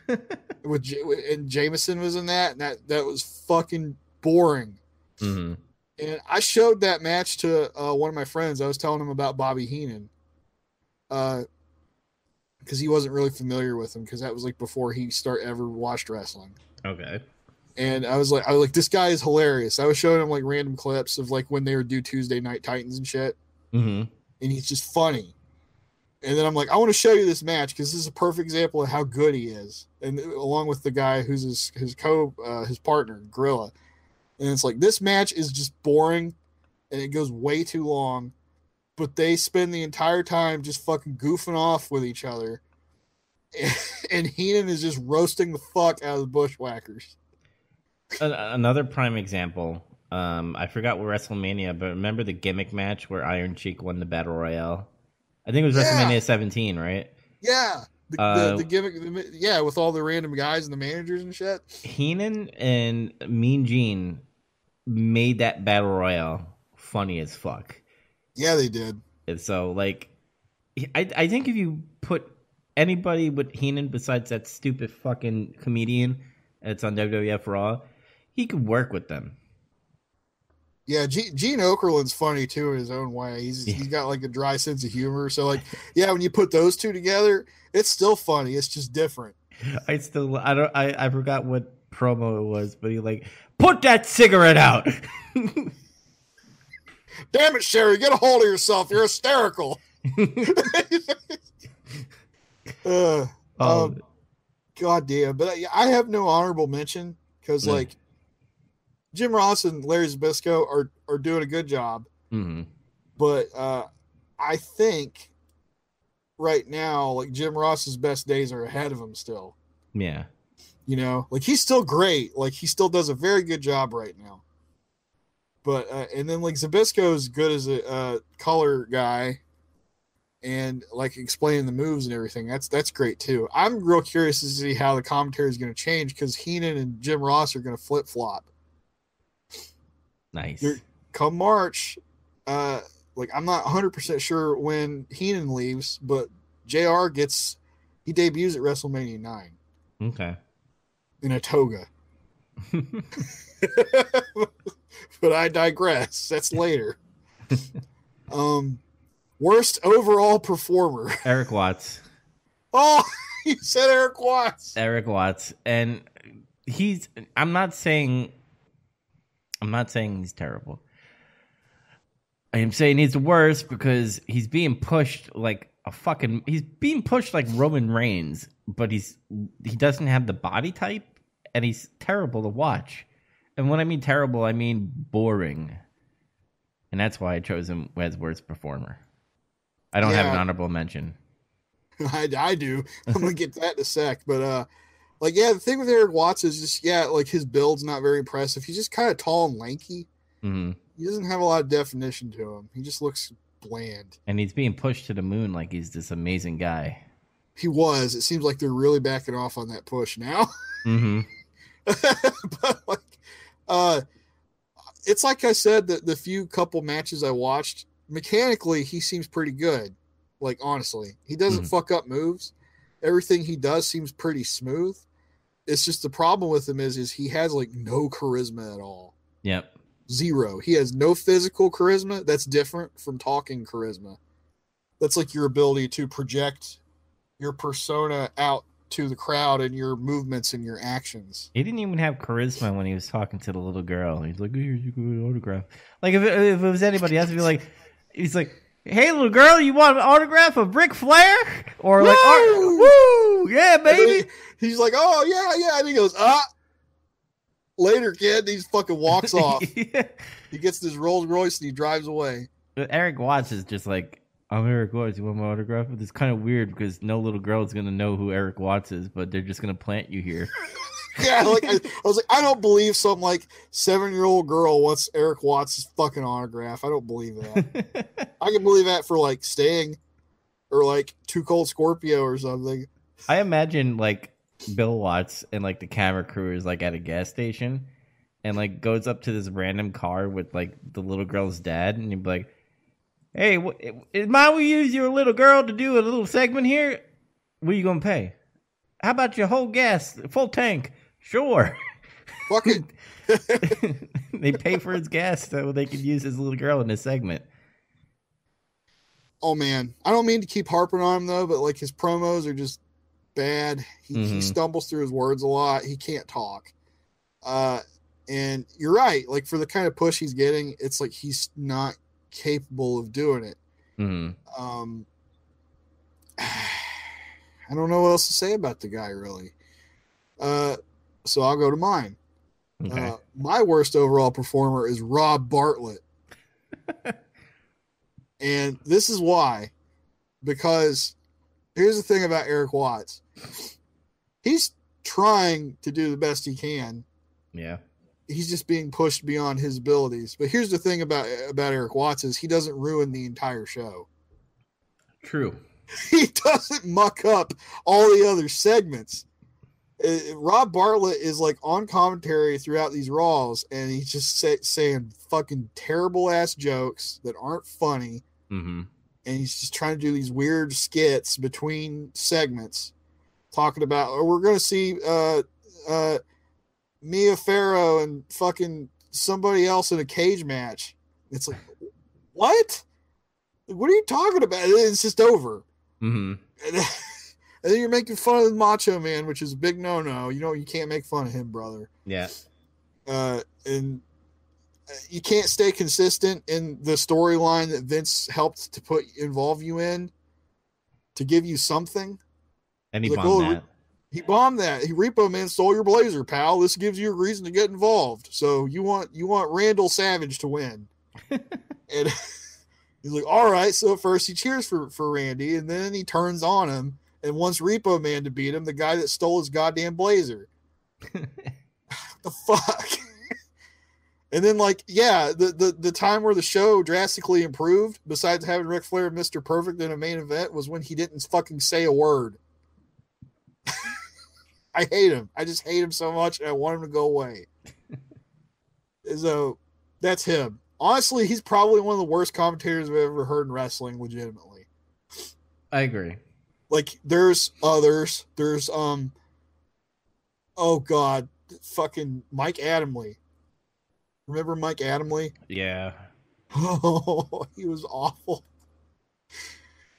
with J- and Jameson was in that, and that that was fucking boring. Mhm. And I showed that match to uh, one of my friends. I was telling him about Bobby Heenan, because he wasn't really familiar with him because that was like before he start ever watched wrestling. Okay. And I was like, I was like, this guy is hilarious. I was showing him like random clips of like when they would do Tuesday Night Titans and shit, hmm and he's just funny. And then I'm like, I want to show you this match because this is a perfect example of how good he is, and along with the guy who's his his co uh, his partner Gorilla, and it's like this match is just boring, and it goes way too long, but they spend the entire time just fucking goofing off with each other, and Heenan is just roasting the fuck out of the Bushwhackers. Another prime example. Um, I forgot what WrestleMania, but remember the gimmick match where Iron Sheik won the battle royale? I think it was Yeah. WrestleMania 17, right? Yeah, the, Uh, the, the gimmick, the, yeah, with all the random guys and the managers and shit. Heenan and Mean Gene made that battle royale funny as fuck. Yeah, they did. And so, like, I I think if you put anybody with Heenan besides that stupid fucking comedian that's on WWF Raw, he could work with them. Yeah, G- Gene Okerlund's funny too in his own way. He's he's got like a dry sense of humor. So like, yeah, when you put those two together, it's still funny. It's just different. I still I don't I, I forgot what promo it was, but he like put that cigarette out. Damn it, Sherry, get a hold of yourself. You're hysterical. uh, oh, Um, God damn. But I, I have no honorable mention because Mm. like Jim Ross and Larry Zbyszko are are doing a good job. mhm. but uh, I think right now, like Jim Ross's best days are ahead of him still. yeah. You know, like he's still great. Like he still does a very good job right now. But uh, and then like Zbyszko is good as a uh, color guy, and like explaining the moves and everything. That's that's great too. I'm real curious to see how the commentary is going to change because Heenan and Jim Ross are going to flip flop. Nice. You're- come March, uh, like I'm not 100 percent sure when Heenan leaves, but Jr. gets he debuts at WrestleMania nine Okay. In a toga. but I digress. That's later. um, worst overall performer. Erik Watts. Oh, you said Erik Watts. Erik Watts. And he's I'm not saying I'm not saying he's terrible. I am saying he's the worst because he's being pushed like a fucking he's being pushed like Roman Reigns, but he's he doesn't have the body type and he's terrible to watch. And when I mean terrible, I mean boring. And that's why I chose him as worst performer. I don't have an honorable mention. I, I do. I'm gonna get that in a sec. But uh like yeah, the thing with Erik Watts is just yeah, like his build's not very impressive. He's just kind of tall and lanky. hmm He doesn't have a lot of definition to him. He just looks bland. And he's being pushed to the moon like he's this amazing guy. He was. It seems like they're really backing off on that push now. hmm but like uh it's like I said that the few couple matches I watched, mechanically he seems pretty good. Like honestly, he doesn't Mhm. fuck up moves. Everything he does seems pretty smooth. It's just the problem with him is is he has like no charisma at all. Yep. Zero. He has no physical charisma. That's different from talking charisma. That's like your ability to project your persona out to the crowd and your movements and your actions. He didn't even have charisma when he was talking to the little girl. He's like, "Here's your autograph." Like if it, if it was anybody else, be like, he's like, hey, little girl, you want an autograph of Ric Flair? Or like, Woo! woo, yeah, baby. he- he's like, oh yeah, yeah, and he goes, ah. Later, kid, he fucking walks off. Yeah. he gets this Rolls Royce and he drives away. Erik Watts is just like, I'm Erik Watts. You want my autograph? It's kind of weird because no little girl is gonna know who Erik Watts is, but they're just gonna plant you here. Yeah, like I, I was like, I don't believe some like seven year old girl wants Erik Watts' fucking autograph. I don't believe that. I can believe that for like Sting or like Too Cold Scorpio or something. I imagine like Bill Watts and like the camera crew is like at a gas station and like goes up to this random car with like the little girl's dad and he'd be like, "Hey, what, mind we use your little girl to do a little segment here? What are you gonna pay? How about your whole gas, full tank? Sure." Fuck it. they pay for his gas so they can use his little girl in this segment. oh man, I don't mean to keep harping on him though, but like his promos are just bad. He, he Mhm. stumbles through his words a lot. He can't talk. Uh, and you're right. Like for the kind of push he's getting, it's like he's not capable of doing it. hmm Um, I don't know what else to say about the guy really. Uh, so I'll go to mine. Okay. Uh, my worst overall performer is Rob Bartlett. and this is why. Because here's the thing about Erik Watts he's trying to do the best he can. yeah. He's just being pushed beyond his abilities. But here's the thing about about Erik Watts is he doesn't ruin the entire show. True. He doesn't muck up all the other segments. Uh, Rob Bartlett is like on commentary throughout these Raws, and he's just say, saying fucking terrible ass jokes that aren't funny, hmm and he's just trying to do these weird skits between segments, talking about oh, we're gonna see uh uh Mia Farrow and fucking somebody else in a cage match. It's like what? What are you talking about? It's just over. hmm And then, and then you're making fun of the Macho Man, which is a big no no. You know, you can't make fun of him, brother. Yeah. Uh, and uh, you can't stay consistent in the storyline that Vince helped to put involve you in to give you something. And he Like, bombed oh, that. He bombed that. He Repo Man stole your blazer, pal. This gives you a reason to get involved. So you want you want Randall Savage to win. and he's like, all right. So at first he cheers for for Randy, and then he turns on him and wants Repo Man to beat him, the guy that stole his goddamn blazer. the fuck? and then like, yeah, the, the the time where the show drastically improved, besides having Ric Flair and Mr. Perfect in a main event, was when he didn't fucking say a word. I hate him. I just hate him so much, and I want him to go away. so that's him. Honestly, he's probably one of the worst commentators I've ever heard in wrestling. Legitimately, I agree. like there's others. There's um, oh god, fucking Mike Adamle. Remember Mike Adamle? Yeah. Oh, he was awful.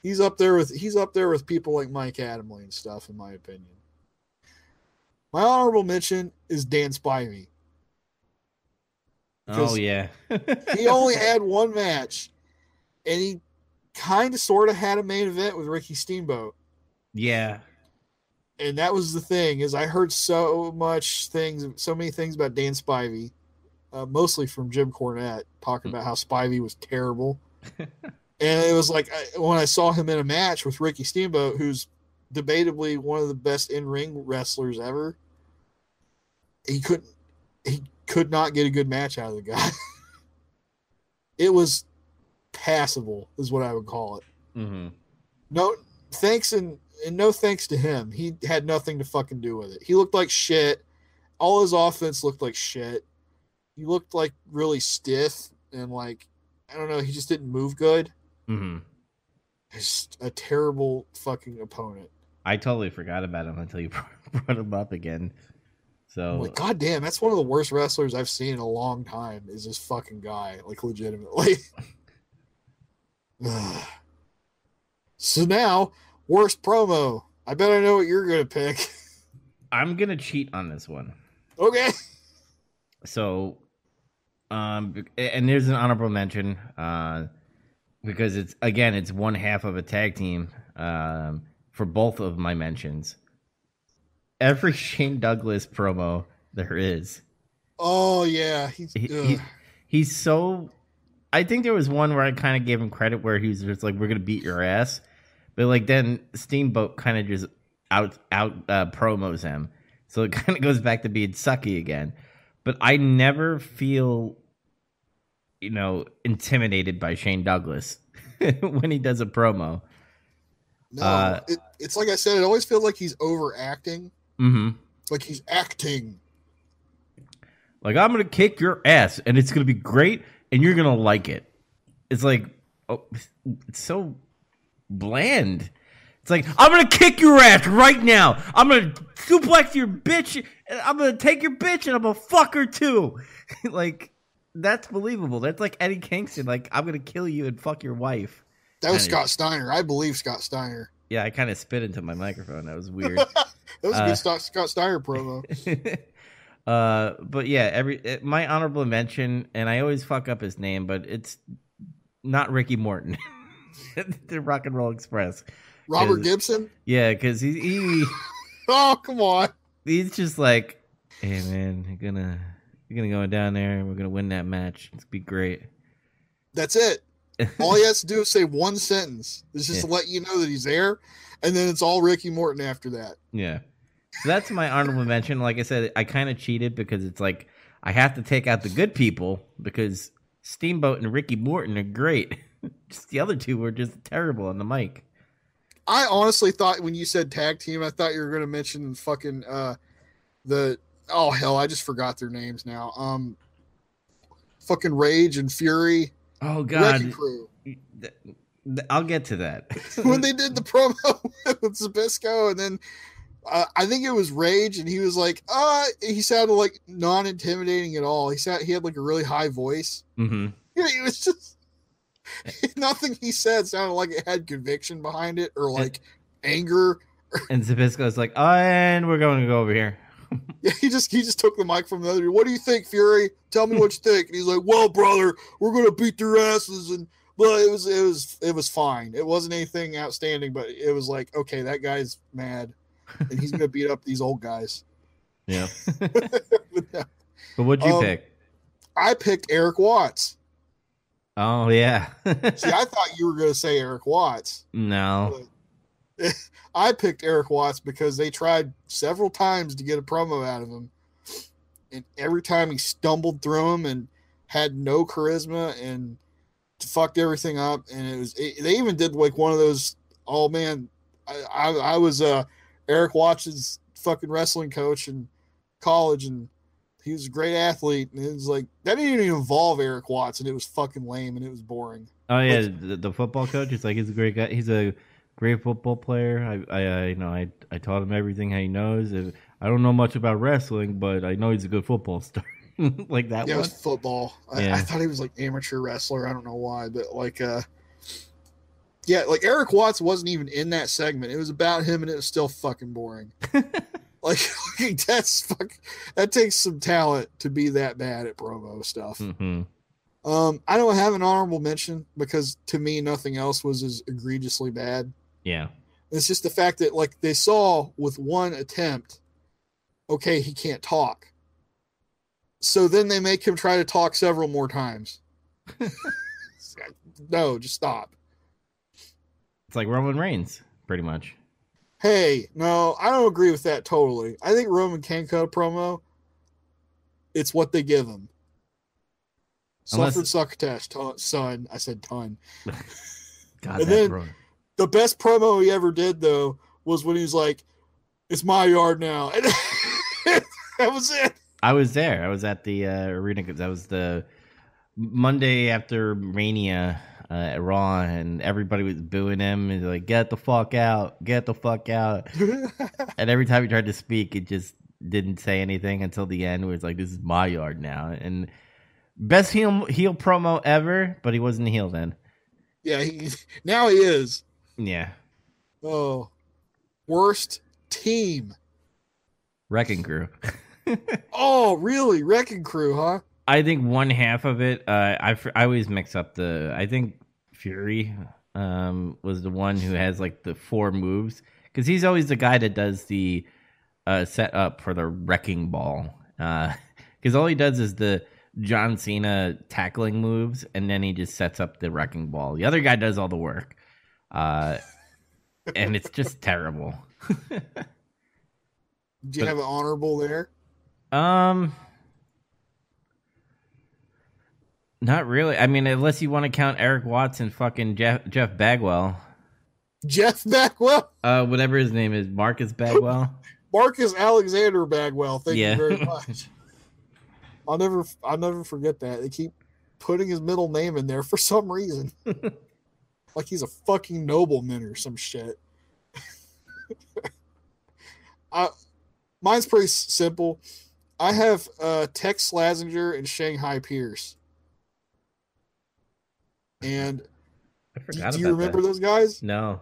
He's up there with he's up there with people like Mike Adamle and stuff, in my opinion. My honorable mention is Dan Spivey. Oh yeah. He only had one match, and he kind of sort of had a main event with Ricky Steamboat. yeah. And that was the thing is I heard so much things, so many things about Dan Spivey, uh, mostly from Jim Cornette, talking about how Spivey was terrible. and it was like I, when I saw him in a match with Ricky Steamboat, who's debatably one of the best in ring wrestlers ever. He couldn't, he could not get a good match out of the guy. it was passable, is what I would call it. hmm No thanks and and no thanks to him. He had nothing to fucking do with it. He looked like shit. All his offense looked like shit. He looked like really stiff and like I don't know. He just didn't move good. hmm He's a terrible fucking opponent. I totally forgot about him until you brought him up again. So like, God damn, that's one of the worst wrestlers I've seen in a long time. Is this fucking guy like legitimately? so now, worst promo. I bet I know what you're gonna pick. I'm gonna cheat on this one. okay. So, um, and there's an honorable mention. Uh, because it's again it's one half of a tag team um, for both of my mentions. Every Shane Douglas promo there is. Oh yeah, he's He, he- he's so. I think there was one where I kind of gave him credit where he was just like, "We're gonna beat your ass," but like then Steamboat kind of just out out uh, promos him, so it kind of goes back to being sucky again. But I never feel, you know, intimidated by Shane Douglas when he does a promo. no. uh, it, it's like I said. It always feels like he's overacting. Hmm Like he's acting. Like I'm gonna kick your ass, and it's gonna be great, and you're gonna like it. It's like, oh, it's so bland. It's like I'm gonna kick your ass right now. I'm gonna suplex your bitch. And I'm gonna take your bitch, and I'm a fucker too. like that's believable. That's like Eddie Kingston. Like I'm gonna kill you and fuck your wife. That was Scott Steiner. I believe Scott Steiner. Yeah, I kind of spit into my microphone. That was weird. That was a Uh, good Scott, Scott Steiner promo. uh, but yeah, every it, my honorable mention, and I always fuck up his name, but it's not Ricky Morton, the Rock and Roll Express. Robert Gibson. Yeah, because he, he Oh come on. he's just like, hey man, you're gonna you're gonna go down there, and we're gonna win that match. It's be great. That's it. All he has to do is say one sentence. It's just to let you know that he's there, and then it's all Ricky Morton after that. Yeah. So that's my honorable mention. Like I said, I kind of cheated because it's like I have to take out the good people because Steamboat and Ricky Morton are great. just the other two were just terrible on the mic. I honestly thought when you said tag team, I thought you were going to mention fucking uh the oh hell, I just forgot their names now. Um, fucking Rage and Fury, Oh God, Crew. Th- th- I'll get to that. when they did the promo with Zbyszko, and then uh, I think it was Rage, and he was like, uh, he sounded like non intimidating at all. He sound, he had like a really high voice. hmm He was just nothing he said sounded like it had conviction behind it or like anger. And Zbyszko's like, oh, and we're going to go over here. Yeah, he just he just took the mic from the other. What do you think, Fury? Tell me what you think. And he's like, "Well, brother, we're gonna beat their asses." And well, it was it was it was fine. It wasn't anything outstanding, but it was like, okay, that guy's mad, and he's gonna beat up these old guys. Yeah. But no, But what'd you Um, pick? I picked Erik Watts. Oh yeah. See, I thought you were gonna say Erik Watts. no. I picked Erik Watts because they tried several times to get a promo out of him, and every time he stumbled through them and had no charisma and fucked everything up. And it was it, they even did like one of those. Oh man, I I, I was uh Erik Watts' fucking wrestling coach in college, and he was a great athlete. And it was like that didn't even involve Erik Watts, and it was fucking lame and it was boring. Oh yeah, the, the football coach. It's like he's a great guy. He's a great football player. I, I, I you know, I, I taught him everything he knows. I don't know much about wrestling, but I know he's a good football star. like that yeah, it was football. I, Yeah. I thought he was like amateur wrestler. I don't know why, but like, uh, yeah, like Erik Watts wasn't even in that segment. It was about him, and it was still fucking boring. like, like, that's fuck. That takes some talent to be that bad at promo stuff. hmm Um, I don't have an honorable mention because to me, nothing else was as egregiously bad. Yeah. It's just the fact that like they saw with one attempt, okay, he can't talk. So then they make him try to talk several more times. no, just stop. It's like Roman Reigns, pretty much. Hey, no, I don't agree with that totally. I think Roman can cut a promo. It's what they give him. Unless- Suffered succotash, ton, son. I said ton. God, And then- bro. The best promo he ever did though was when he's like, "It's my yard now," and that was it. I was there. I was at the uh, arena because that was the Monday after Mania uh, at Raw, and everybody was booing him. and like, "Get the fuck out! Get the fuck out!" And every time he tried to speak, it just didn't say anything until the end, where it's like, "This is my yard now." And best heel heel promo ever, but he wasn't a heel then. yeah, he, now he is. Yeah, Oh, worst team. Wrecking Crew. Oh, really? Wrecking Crew, huh? I think one half of it. Uh, I I always mix up the. I think Fury um, was the one who has like the four moves because he's always the guy that does the uh, set up for the wrecking ball. Because all he does is the John Cena tackling moves, and then he just sets up the wrecking ball. The other guy does all the work, uh, and it's just terrible. Do you But- have an honorable there? Um, not really. I mean, unless you want to count Erik Watts and fucking Jeff Jeff Bagwell, Jeff Bagwell, uh, whatever his name is, Marcus Bagwell. Marcus Alexander Bagwell. Thank Yeah. you very much. I'll never, I'll never forget that. They keep putting his middle name in there for some reason, like he's a fucking nobleman or some shit. uh, mine's pretty simple. I have uh, Tex Slazenger and Shanghai Pierce. And I do, you remember that. those guys? No.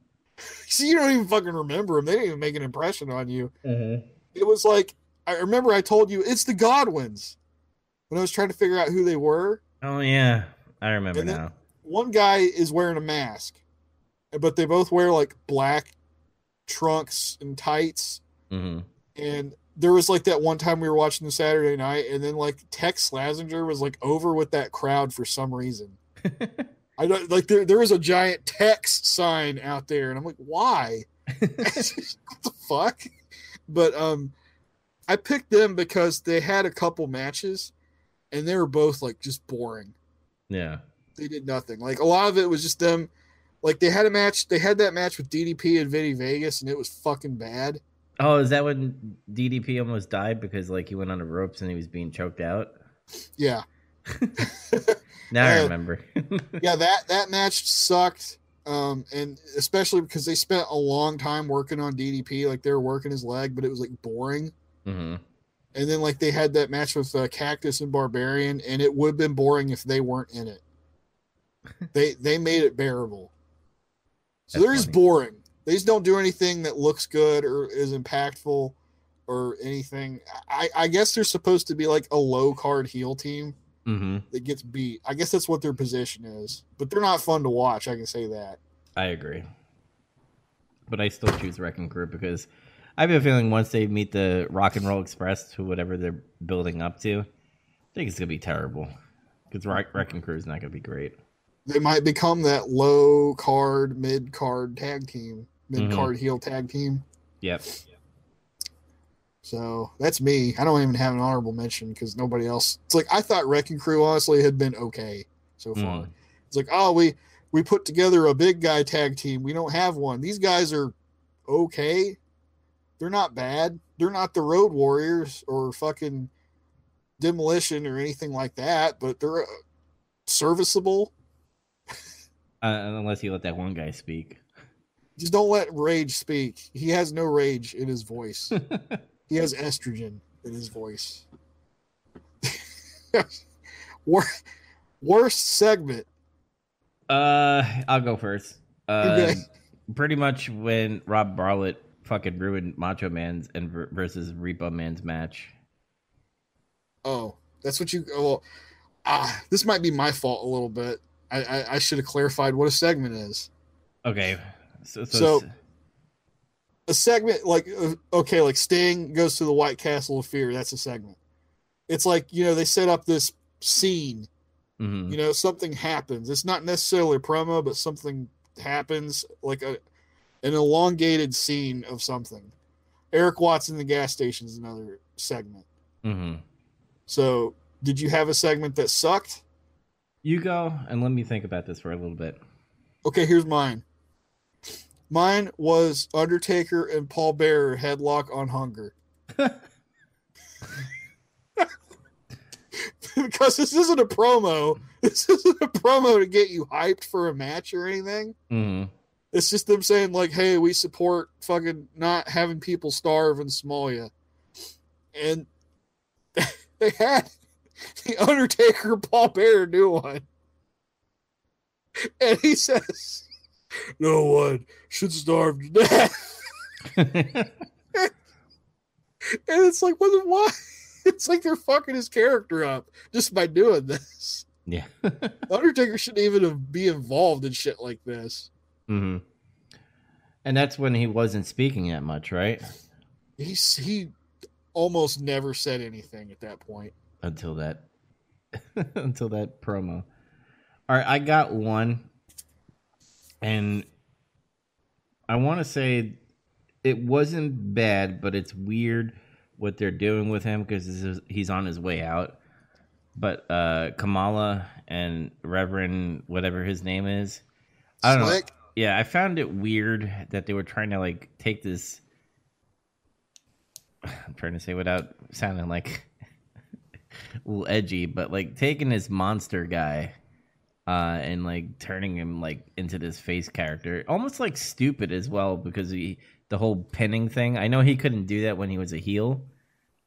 See, you don't even fucking remember them. They didn't even make an impression on you. Mm-hmm. It was like I remember I told you it's the Godwins when I was trying to figure out who they were. Oh yeah, I remember And then- now. One guy is wearing a mask, but they both wear like black trunks and tights. hmm And there was like that one time we were watching the Saturday night, and then like Tex Slazenger was like over with that crowd for some reason. I don't like there. There was a giant Tex sign out there, and I'm like, why? what the fuck? But um, I picked them because they had a couple matches, and they were both like just boring. yeah. They did nothing. Like a lot of it was just them. Like they had a match. They had that match with DDP and Vinny Vegas, and it was fucking bad. Oh, is that when DDP almost died because like he went on the ropes and he was being choked out? Yeah, Now I Uh, remember. yeah. That that match sucked. Um, and especially because they spent a long time working on DDP, like they were working his leg, but it was like boring. hmm And then like they had that match with uh, Cactus and Barbarian, and it would have been boring if they weren't in it. they they made it bearable. So That's they're just boring. They just don't do anything that looks good or is impactful or anything. I, I guess they're supposed to be like a low card heel team hmm that gets beat. I guess that's what their position is. But they're not fun to watch. I can say that. I agree. But I still choose Wrecking Crew because I have a feeling once they meet the Rock and Roll Express to whatever they're building up to, I think it's gonna be terrible. Because Wrecking Crew is not gonna be great. They might become that low card, mid card tag team, mid card heel tag team. Yep. So that's me. I don't even have an honorable mention because nobody else. It's like I thought Wrecking Crew honestly had been okay so far. Mm. It's like oh we we put together a big guy tag team. We don't have one. These guys are okay. They're not bad. They're not the Road Warriors or fucking Demolition or anything like that, but they're uh, serviceable. Uh, unless you let that one guy speak. Just don't let Rage speak. He has no rage in his voice. he has estrogen in his voice. Wor- worst segment. Uh, I'll go first. Uh, Okay. pretty much when Rob Bartlett fucking ruined Macho Man's and versus Repo Man's match. Oh, that's what you. Oh, well, ah, this might be my fault a little bit. I, I, I should have clarified what a segment is. Okay, so so, So- A segment, like, uh, okay, like Sting goes to the White Castle of Fear. That's a segment. It's like, you know, they set up this scene, mhm. you know, something happens. It's not necessarily a promo, but something happens, like a an elongated scene of something. Eric Watts in the gas station is another segment. Mhm. So, did you have a segment that sucked? You go and let me think about this for a little bit. Okay, here's mine. Mine was Undertaker and Paul Bearer headlock on hunger. because this isn't a promo. This isn't a promo to get you hyped for a match or anything. hmm It's just them saying like, "Hey, we support fucking not having people starve in Somalia," and they had the Undertaker Paul Bearer do one, and he says, "No one should starve to death," and it's like, what? Why? It's like they're fucking his character up just by doing this. Yeah. Undertaker shouldn't even be involved in shit like this. Mm-hmm. And that's when he wasn't speaking that much, right? He's he almost never said anything at that point. Until that, until that promo. All right, I got one, and I want to say it wasn't bad, but it's weird what they're doing with him because he's on his way out. But uh Kamala and Reverend whatever his name is, I don't know. Slick. Yeah, I found it weird that they were trying to like take this. I'm trying to say without sounding like a little edgy, but like taking this monster guy uh, and like turning him like into this face character, almost like stupid as well because he the whole pinning thing. I know he couldn't do that when he was a heel,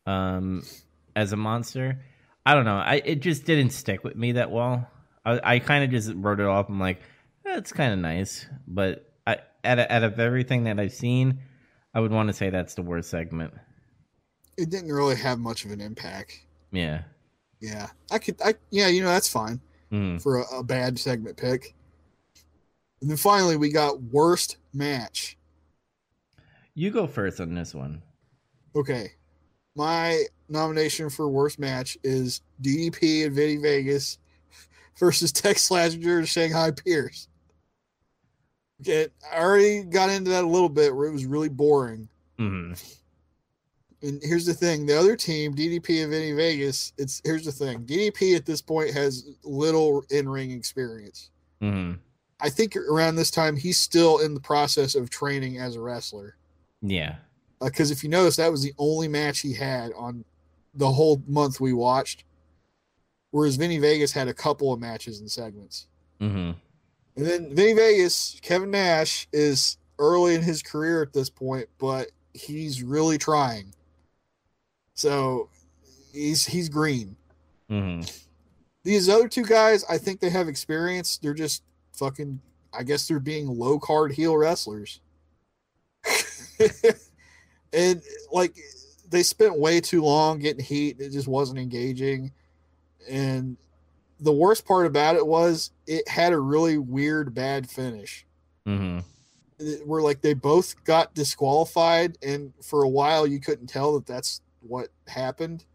um, as a monster. I don't know. I it just didn't stick with me that well. I, I kind of just wrote it off. I'm like, that's kind of nice, but I, out of, out of everything that I've seen, I would want to say that's the worst segment. It didn't really have much of an impact. Yeah. Yeah, I could. I yeah, you know that's fine Mm. for a, a bad segment pick. And then finally, we got worst match. You go first on this one. Okay, my nomination for worst match is DDP and Vinny Vegas versus Tex Slazenger and Shanghai Pierce. Okay, I already got into that a little bit where it was really boring. hmm And here's the thing: the other team, DDP and Vinny Vegas. It's here's the thing: DDP at this point has little in-ring experience. hmm I think around this time he's still in the process of training as a wrestler. Yeah. Because if you notice, that was the only match he had on the whole month we watched. Whereas Vinny Vegas had a couple of matches and segments. hmm And then Vinny Vegas, Kevin Nash is early in his career at this point, but he's really trying. So he's he's green. hmm These other two guys, I think they have experience. They're just fucking I guess they're being low card heel wrestlers. and like they spent way too long getting heat. It just wasn't engaging. And the worst part about it was it had a really weird bad finish. hmm Where like they both got disqualified and for a while you couldn't tell that that's what happened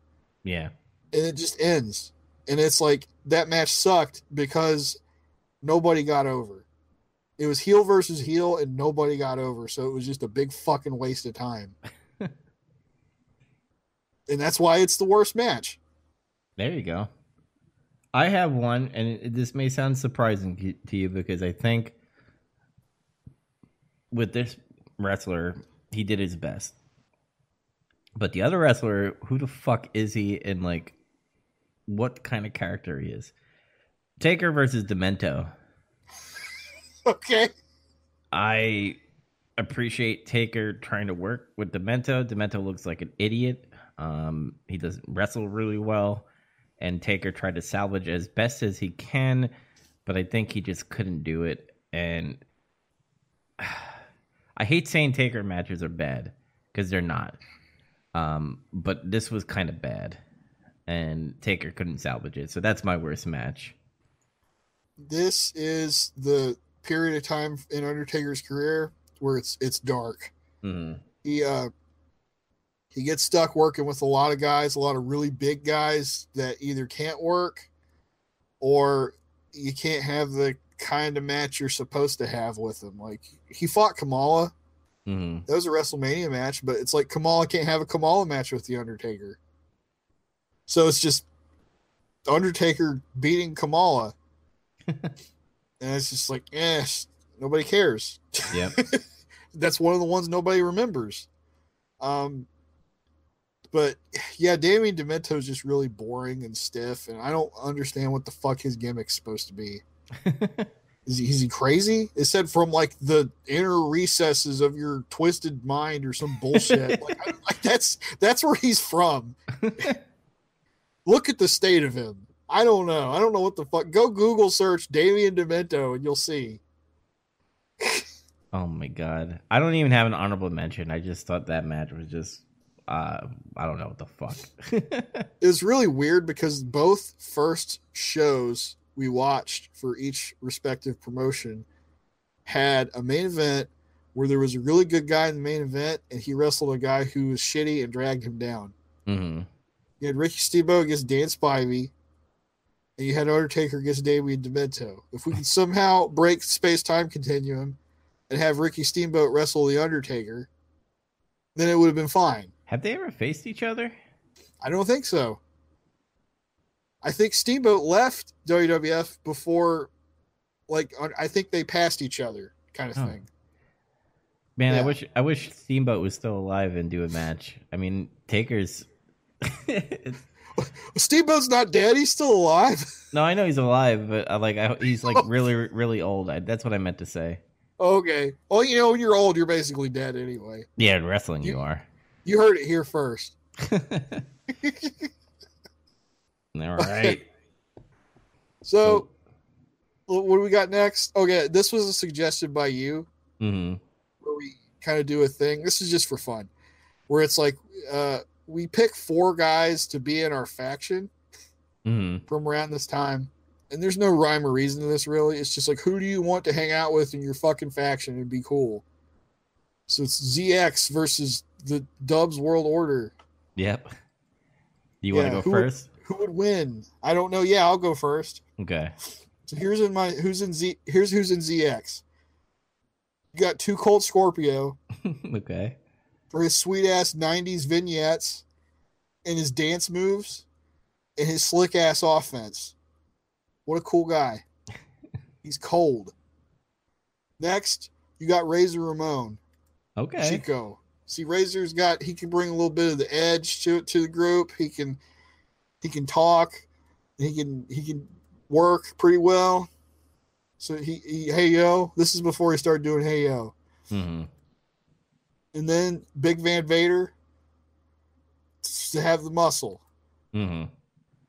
Yeah. and it just ends. And it's like that match sucked because nobody got over. It was heel versus heel, and nobody got over. So it was just a big fucking waste of time. and that's why it's the worst match. There you go. I have one, and this may sound surprising to- to you because I think with this wrestler, he did his best. But the other wrestler, who the fuck is he and like what kind of character he is? Taker versus Demento. Okay. I appreciate Taker trying to work with Demento. Demento looks like an idiot. Um, he doesn't wrestle really well, and Taker tried to salvage as best as he can, but I think he just couldn't do it. And I hate saying Taker matches are bad because they're not. Um, but this was kind of bad, and Taker couldn't salvage it. So that's my worst match. This is the period of time in Undertaker's career where it's it's dark. hmm He uh he gets stuck working with a lot of guys, a lot of really big guys that either can't work or you can't have the kind of match you're supposed to have with them. Like he fought Kamala. Hmm That was a WrestleMania match, but it's like Kamala can't have a Kamala match with the Undertaker. So it's just Undertaker beating Kamala. and it's just like, eh, nobody cares. Yep. That's one of the ones nobody remembers. Um, but yeah, Damien Demento is just really boring and stiff, and I don't understand what the fuck his gimmick's supposed to be. Is he, is he crazy? It said from like the inner recesses of your twisted mind or some bullshit. like, I, like that's that's where he's from. Look at the state of him. I don't know. I don't know what the fuck. Go Google search Damien Demento and you'll see. Oh my god. I don't even have an honorable mention. I just thought that match was just uh, I don't know what the fuck. It was really weird because both first shows we watched for each respective promotion had a main event where there was a really good guy in the main event and he wrestled a guy who was shitty and dragged him down. hmm You had Ricky Steamboat against Dan Spivey, and you had Undertaker against Damien Demento. If we could somehow break space time continuum and have Ricky Steamboat wrestle the Undertaker, then it would have been fine. Have they ever faced each other? I don't think so. I think Steamboat left WWF before, like, I think they passed each other, kind of Oh. thing. Man, I wish I wish Steamboat was still alive and do a match. I mean, Taker's. Steamboat's not dead; he's still alive. no, I know he's alive, but I like I, he's like really really old. I, that's what I meant to say. okay. Well, you know, when you're old, you're basically dead anyway. Yeah, in wrestling you You- are. You heard it here first. All right. So, what do we got next? Okay, this was suggested by you, Mm-hmm. where we kind of do a thing. This is just for fun, where it's like uh, we pick four guys to be in our faction hmm from around this time, and there's no rhyme or reason to this really. It's just like who do you want to hang out with in your fucking faction and be cool. So it's ZX versus the Dubs World Order. Yep. Do you want to go who first? Who would win? I don't know. Yeah, I'll go first. Okay. So here's in my who's in Z. Here's who's in ZX. You got 2 Cold Scorpio okay. for his sweet ass '90s vignettes and his dance moves and his slick ass offense. What a cool guy. He's cold. Next, you got Razor Ramon, Okay. Chico. See, Razor's got he can bring a little bit of the edge to it to the group. He can he can talk. He can he can work pretty well. So he, he hey yo, this is before he started doing hey yo. hmm And then Big Van Vader to have the muscle hmm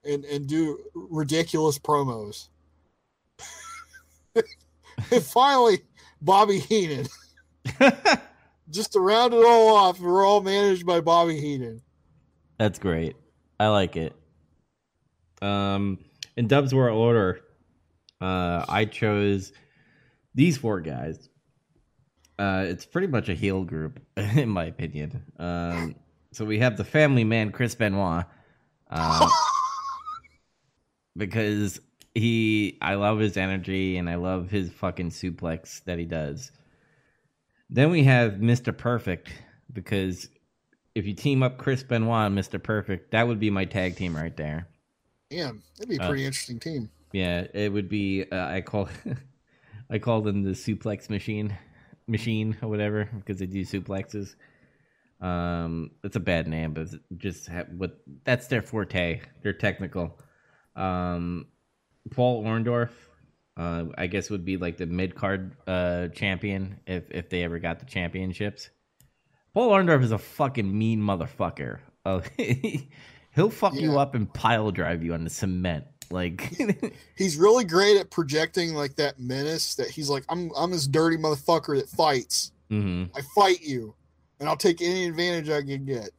and and do ridiculous promos. and finally, Bobby Heenan. Just to round it all off, we're all managed by Bobby Heenan. That's great. I like it. Um, in Dub's World Order, uh, I chose these four guys. Uh, it's pretty much a heel group, in my opinion. Um, so we have the family man, Chris Benoit, uh, because he, I love his energy and I love his fucking suplex that he does. Then we have Mr. Perfect, because if you team up Chris Benoit and Mr. Perfect, that would be my tag team right there. Damn, that'd be a Uh, pretty interesting team. Yeah, it would be. Uh, I call, I call them the suplex machine, machine or whatever because they do suplexes. Um, it's a bad name, but just ha- what that's their forte. They're technical. Um, Paul Orndorff, uh, I guess would be like the mid card uh champion if if they ever got the championships. Paul Orndorff is a fucking mean motherfucker. Oh, he'll fuck you up and pile drive you on the cement. Like, He's really great at projecting like that menace that he's like, I'm I'm this dirty motherfucker that fights. hmm I fight you, and I'll take any advantage I can get.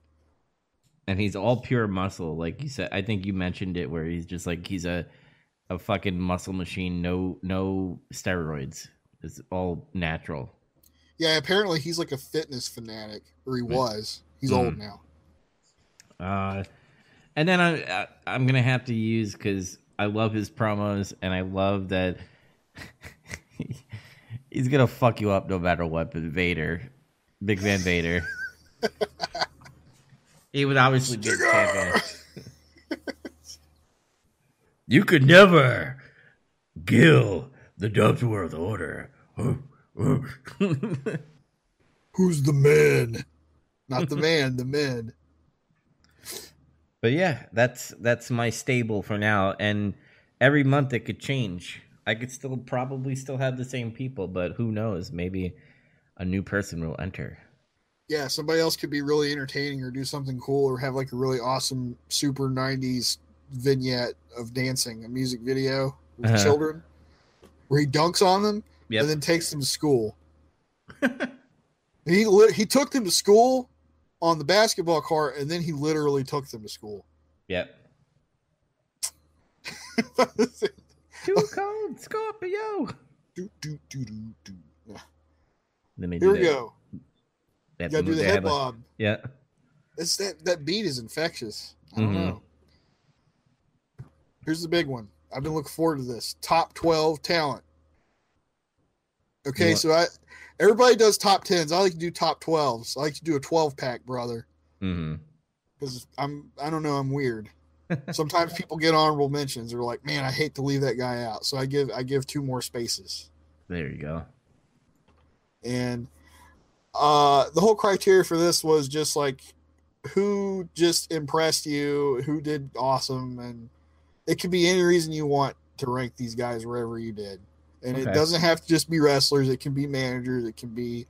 and he's all pure muscle. Like you said, I think you mentioned it where he's just like he's a a fucking muscle machine. No, no steroids. It's all natural. Yeah, apparently he's like a fitness fanatic, or he was. He's Mhm. old now. Uh, and then I, I I'm gonna have to use because I love his promos and I love that he's gonna fuck you up no matter what. But Vader, Big Van Vader, he would obviously be champion. You could never kill the Dubs World Order. Who's the man? Not the man, the men. But yeah, that's that's my stable for now, and every month it could change. I could still probably still have the same people, but who knows? Maybe a new person will enter. Yeah, somebody else could be really entertaining or do something cool or have like a really awesome super 90s vignette of dancing, a music video with Uh-huh. children where he dunks on them Yep. and then takes them to school. He he took them to school on the basketball court, and then he literally took them to school. Yep. Too cold, Scorpio. do, do, do, do, do. Let me Here do we that. go. They You gotta do the their head like- bob. Yeah. It's that that beat is infectious. I don't Mhm. know. Here's the big one. I've been looking forward to this. Top twelve talent. Okay, You want- so I everybody does top tens. I like to do top twelves. I like to do a twelve pack, brother. Because I'm I don't know, I'm weird. Sometimes people get honorable mentions. They're like, man, I hate to leave that guy out. So I give I give two more spaces. There you go. and uh the whole criteria for this was just like who just impressed you who did awesome and it could be any reason you want to rank these guys wherever you did and it doesn't have to just be wrestlers it can be managers it can be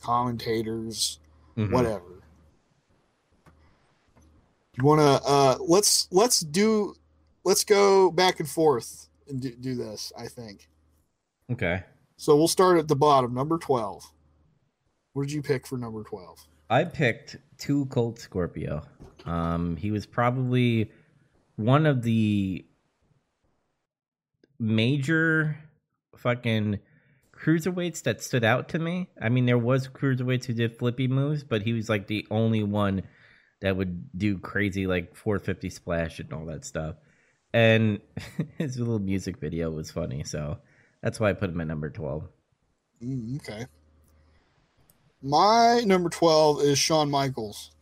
commentators Mhm. whatever you want to uh let's let's do let's go back and forth and do, do this i think Okay. so we'll start at the bottom, number 12. What did you pick for number 12? I picked 2 Cold Scorpio. Um, he was probably one of the major fucking cruiserweights that stood out to me. I mean, there was cruiserweights who did flippy moves, but he was like the only one that would do crazy like 450 splash and all that stuff. And his little music video was funny, so that's why I put him at number 12. Mm, okay. My number 12 is Shawn Michaels.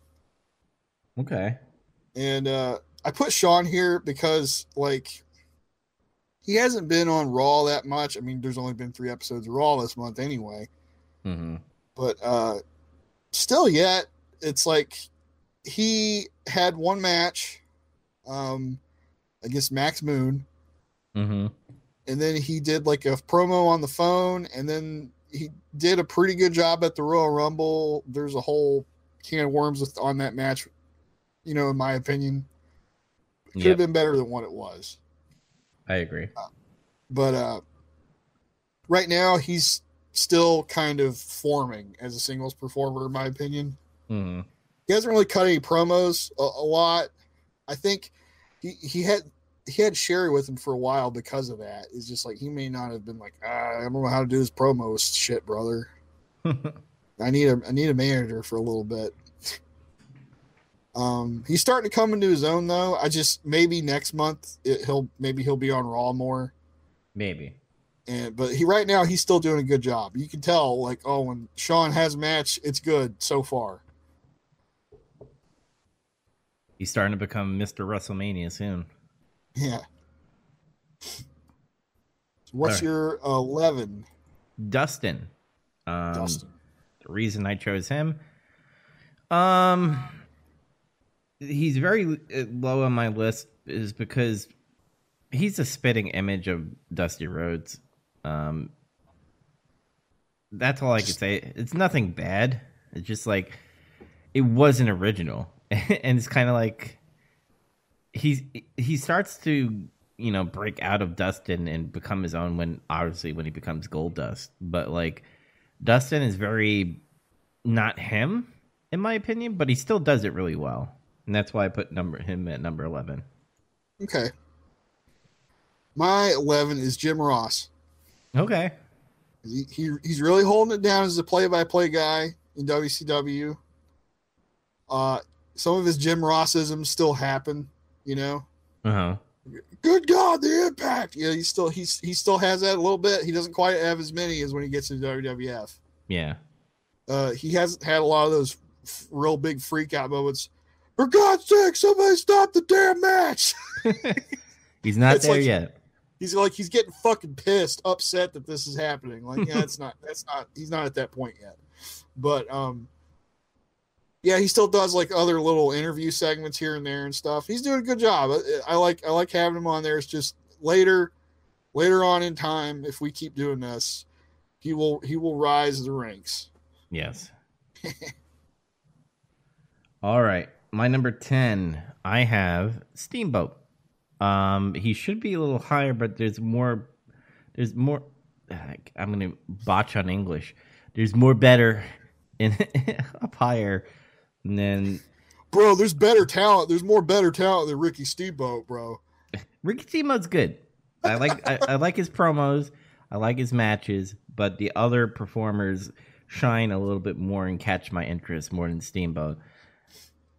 Okay. And uh, I put Shawn here because, like, he hasn't been on Raw that much. I mean, there's only been three episodes of Raw this month anyway. hmm But uh, still, yet, it's like he had one match um, against Max Moon. hmm and then he did like a promo on the phone and then he did a pretty good job at the Royal Rumble. There's a whole can of worms with, on that match, you know, in my opinion. Could have been better than what it was. I agree. But uh right now he's still kind of forming as a singles performer in my opinion. hmm He hasn't really cut any promos a, a lot. I think he, he had he had Sherry with him for a while because of that. It's just like he may not have been like, ah, I don't know how to do his promos shit, brother. I need a I need a manager for a little bit. Um, he's starting to come into his own though. I just maybe next month it, he'll maybe he'll be on Raw more. Maybe. And but he right now he's still doing a good job. You can tell like oh when Shawn has a match, it's good so far. He's starting to become Mr. WrestleMania soon. Yeah. So what's Alright. your eleven, Dustin. Um, Dustin? The reason I chose him, um, he's very uh, low on my list is because he's a spitting image of Dusty Rhodes. Um, that's all I can say. It's nothing bad. It's just like it wasn't original, and it's kind of like he's he starts to you know break out of Dustin and become his own when obviously when he becomes Gold Dust, but like Dustin is very not him in my opinion, but he still does it really well, and that's why I put number him at number eleven. Okay. My eleven is Jim Ross. Okay, He, he he's really holding it down as a play-by-play guy in WCW. Uh, some of his Jim Rossisms still happen, you know. uh huh, Good God, the impact! Yeah, he still he's he still has that a little bit. He doesn't quite have as many as when he gets into WWF. yeah, Uh, he hasn't had a lot of those f- real big freak out moments. For God's sake, somebody stop the damn match! he's not It's there like- yet. he's like he's getting fucking pissed, upset that this is happening. Like, yeah, it's not that's not he's not at that point yet. But um yeah, he still does like other little interview segments here and there and stuff. He's doing a good job. I, I like I like having him on there. It's just later later on in time, if we keep doing this, he will he will rise the ranks. Yes. All right. My number 10, I have Steamboat. Um he should be a little higher but there's more there's more I'm going to botch on English. There's more better in up higher And then Bro, there's better talent. There's more better talent than Ricky Steamboat, bro. Ricky Steamboat's good. I like I, I like his promos. I like his matches, but the other performers shine a little bit more and catch my interest more than Steamboat.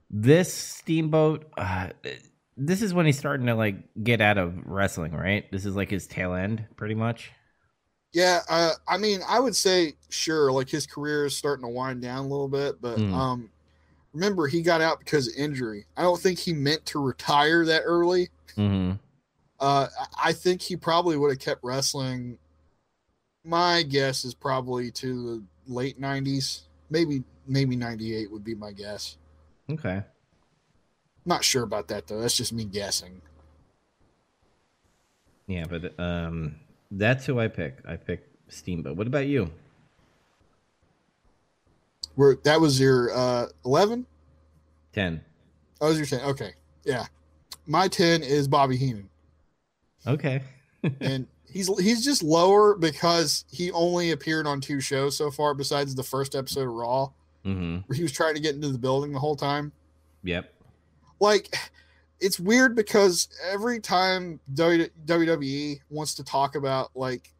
This Steamboat, uh, this is when he's starting to like get out of wrestling, right? This is like his tail end, pretty much. Yeah, uh, I mean, I would say sure, like his career is starting to wind down a little bit, but Mm. um, remember he got out because of injury. I don't think he meant to retire that early. hmm Uh, I- I think he probably would have kept wrestling. My guess is probably to the late '90s, maybe maybe '98 would be my guess. Okay. Not sure about that though. That's just me guessing. Yeah, but um, that's who I pick. I pick Steamboat. What about you? Where that was your uh, 11? Ten. That was your 10. Okay, yeah. My 10 is Bobby Heenan. Okay. and he's he's just lower because he only appeared on two shows so far besides the first episode of raw hmm where he was trying to get into the building the whole time Yep. like it's weird because every time wwe wants to talk about like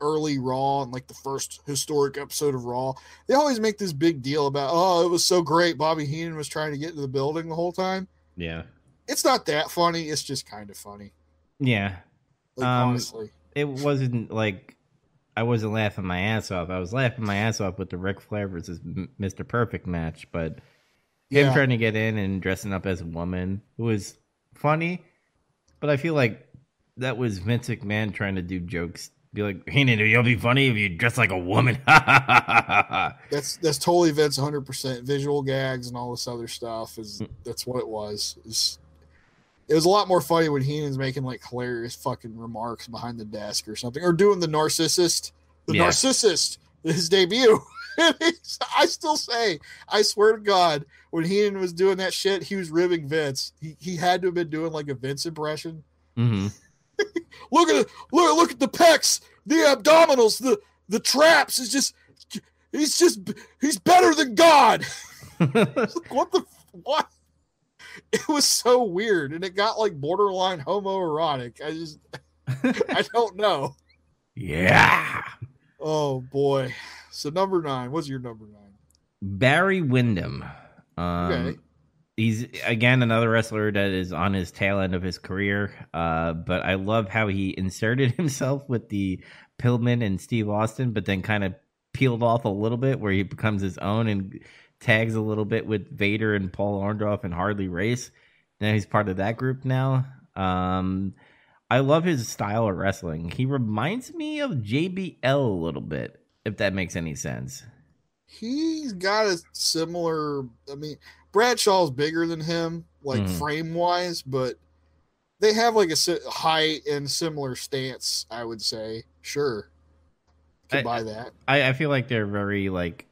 early raw and like the first historic episode of raw they always make this big deal about oh it was so great bobby heenan was trying to get into the building the whole time Yeah. it's not that funny it's just kind of funny Yeah. like Um, honestly it wasn't like I wasn't laughing my ass off. I was laughing my ass off with the Ric Flair versus Mr. Perfect match, but him Yeah. trying to get in and dressing up as a woman was funny. But I feel like that was Vince McMahon trying to do jokes. Be like, hey, you'll be funny if you dress like a woman. That's that's totally Vince 100 percent visual gags and all this other stuff is mm. that's what it was. It's, it was a lot more funny when Heenan's making like hilarious fucking remarks behind the desk or something, or doing the narcissist, the Yeah. narcissist, his debut. I still say, I swear to God, when Heenan was doing that shit, he was ribbing Vince. He he had to have been doing like a Vince impression. hmm Look at it, look look at the pecs, the abdominals, the the traps. Is just he's just he's better than God. Like, what the what? It was so weird, and it got like borderline homoerotic. I just I don't know. yeah. Oh boy. So number nine. What's your number nine? Barry Windham. Um, Okay. He's again another wrestler that is on his tail end of his career. Uh, but I love how he inserted himself with the Pillman and Steve Austin, but then kind of peeled off a little bit where he becomes his own and tags a little bit with Vader and Paul Orndorff and Harley Race. Now he's part of that group now. Um, I love his style of wrestling. He reminds me of JBL a little bit, if that makes any sense. He's got a similar. I mean, Bradshaw's bigger than him, like Mhm. frame wise, but they have like a height and similar stance. I would say, sure, I- buy that. I, I feel like they're very like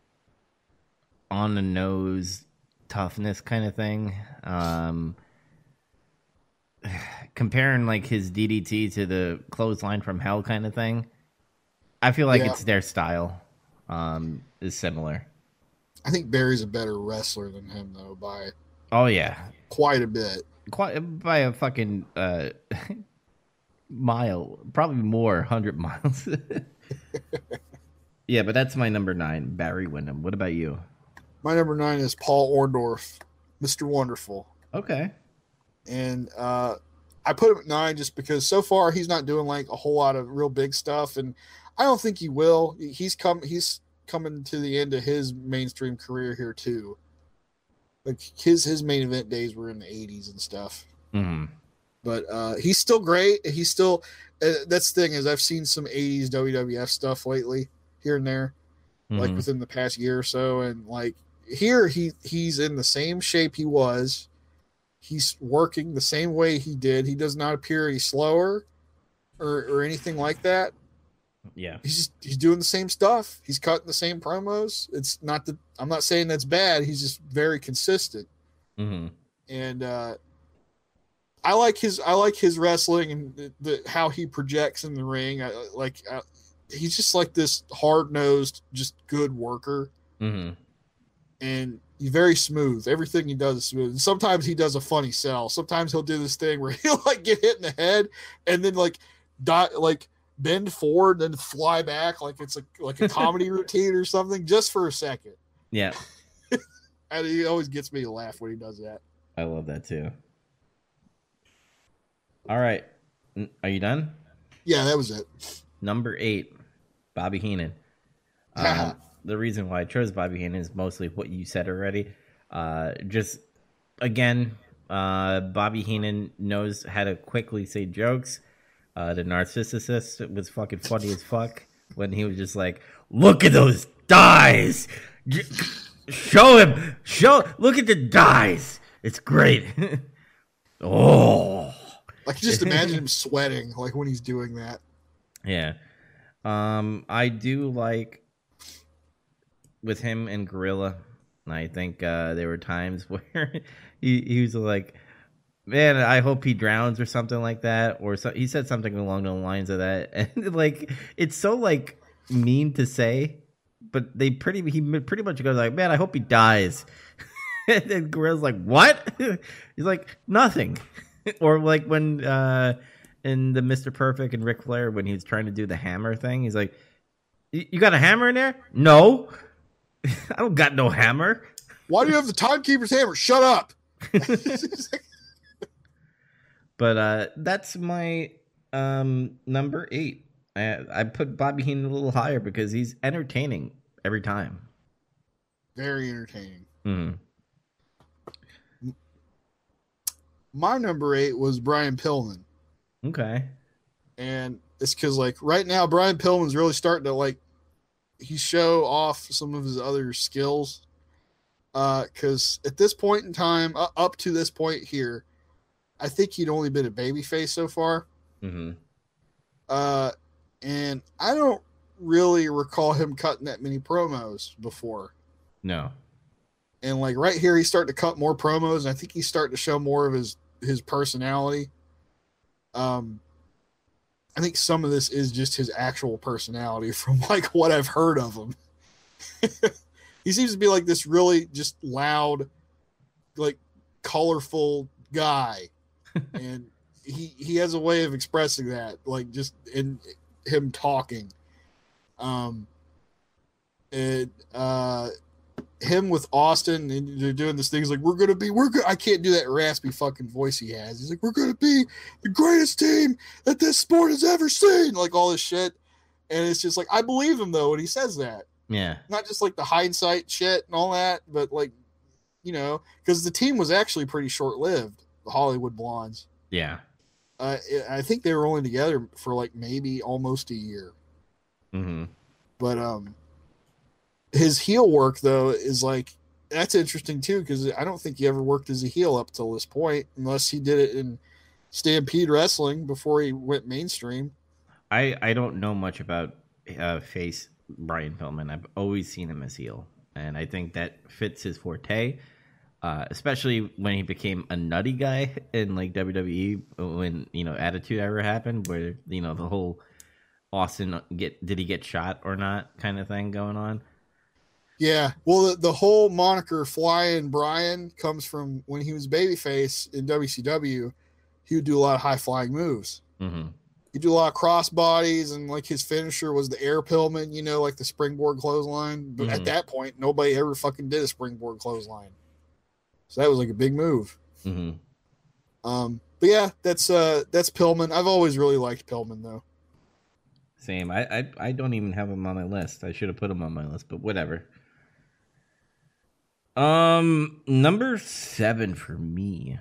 on the nose toughness kind of thing. Um comparing like his DDT to the clothesline from hell kind of thing. I feel like Yeah. it's their style. Um is similar. I think Barry's a better wrestler than him, though, by Oh yeah. quite a bit. Quite by a fucking uh mile, probably more, 100 miles. yeah, but that's my number 9, Barry Windham. What about you? My number nine is Paul Orndorff, Mr. Wonderful. Okay. and uh, I put him at nine just because so far he's not doing like a whole lot of real big stuff, and I don't think he will. He's come he's coming to the end of his mainstream career here too. Like his his main event days were in the '80s and stuff, Mhm. but uh, he's still great. He's still uh, that's the thing is I've seen some '80s WWF stuff lately here and there, like Mhm. within the past year or so, and like here he he's in the same shape he was. He's working the same way he did. He does not appear any slower or, or anything like that. Yeah. He's just he's doing the same stuff. He's cutting the same promos. It's not that I'm not saying that's bad. He's just very consistent. hmm And uh I like his I like his wrestling and the, the how he projects in the ring. I like I, he's just like this hard-nosed just good worker hmm and He's very smooth. Everything he does is smooth. And sometimes he does a funny sell. Sometimes he'll do this thing where he'll like get hit in the head and then like dot like bend forward and then fly back like it's a like a comedy routine or something just for a second. Yeah, And he always gets me to laugh when he does that. I love that too. All right, are you done? Yeah, that was it. Number eight, Bobby Heenan. Um, the reason why I chose Bobby Heenan is mostly what you said already. Uh, just again, uh, Bobby Heenan knows how to quickly say jokes. Uh, the narcissist was fucking funny as fuck when he was just like, "Look at those dies, show him, show, look at the dies. It's great." oh, I can just imagine him sweating like when he's doing that. Yeah. Um, I do like with him and Gorilla. I think uh, there were times where he, he was like, "Man, I hope he drowns" or something like that, or so, he said something along the lines of that, and like it's so like mean to say, but they pretty he pretty much goes like, "Man, I hope he dies," and then Gorilla's like, "What?" He's like, "Nothing," or like when uh in the Mr. Perfect and Ric Flair when he's trying to do the hammer thing, he's like, "You got a hammer in there?" No, I don't got no hammer. Why do you have the timekeeper's hammer? Shut up. But uh, that's my um, number eight. I, I put Bobby Heenan a little higher because he's entertaining every time. Very entertaining. Mm-hmm. My number eight was Brian Pillman. Okay. and it's because like right now Brian Pillman's really starting to like he show off some of his other skills. Uh, because at this point in time, uh, up to this point here, I think he'd only been a babyface so far. hmm Uh, and I don't really recall him cutting that many promos before. No. And like right here, he's starting to cut more promos, and I think he's starting to show more of his his personality. Um, I think some of this is just his actual personality from like what I've heard of him. he seems to be like this really just loud, like colorful guy, and he he has a way of expressing that, like just in him talking. Um, and uh, him with Austin, and they're doing this thing. He's like, "We're gonna be, we're gonna." I can't do that raspy fucking voice he has. He's like, "We're gonna be the greatest team that this sport has ever seen," like all this shit. And it's just like I believe him though when he says that, Yeah. not just like the hindsight shit and all that, but like, you know, because the team was actually pretty short lived. The Hollywood Blondes. Yeah. Uh, I think they were only together for like maybe almost a year. hmm but um his heel work though is like that's interesting too because i don't think he ever worked as a heel up till this point unless he did it in stampede wrestling before he went mainstream I I don't know much about uh, face Brian Pillman. I've always seen him as heel, and I think that fits his forte. Uh, especially when he became a nutty guy in like WWE when you know Attitude Era happened, where you know the whole Austin get did he get shot or not kind of thing going on. Yeah well the, the whole moniker flying brian comes from when he was babyface in wcw he would do a lot of high flying moves hmm he'd do a lot of cross bodies and like his finisher was the air pillman you know like the springboard clothesline but Mhm. at that point nobody ever fucking did a springboard clothesline so that was like a big move hmm Um, but yeah, that's uh that's Pillman. I've always really liked Pillman though. Same. I, I I don't even have him on my list. I should have put him on my list, but whatever. Um, number seven for me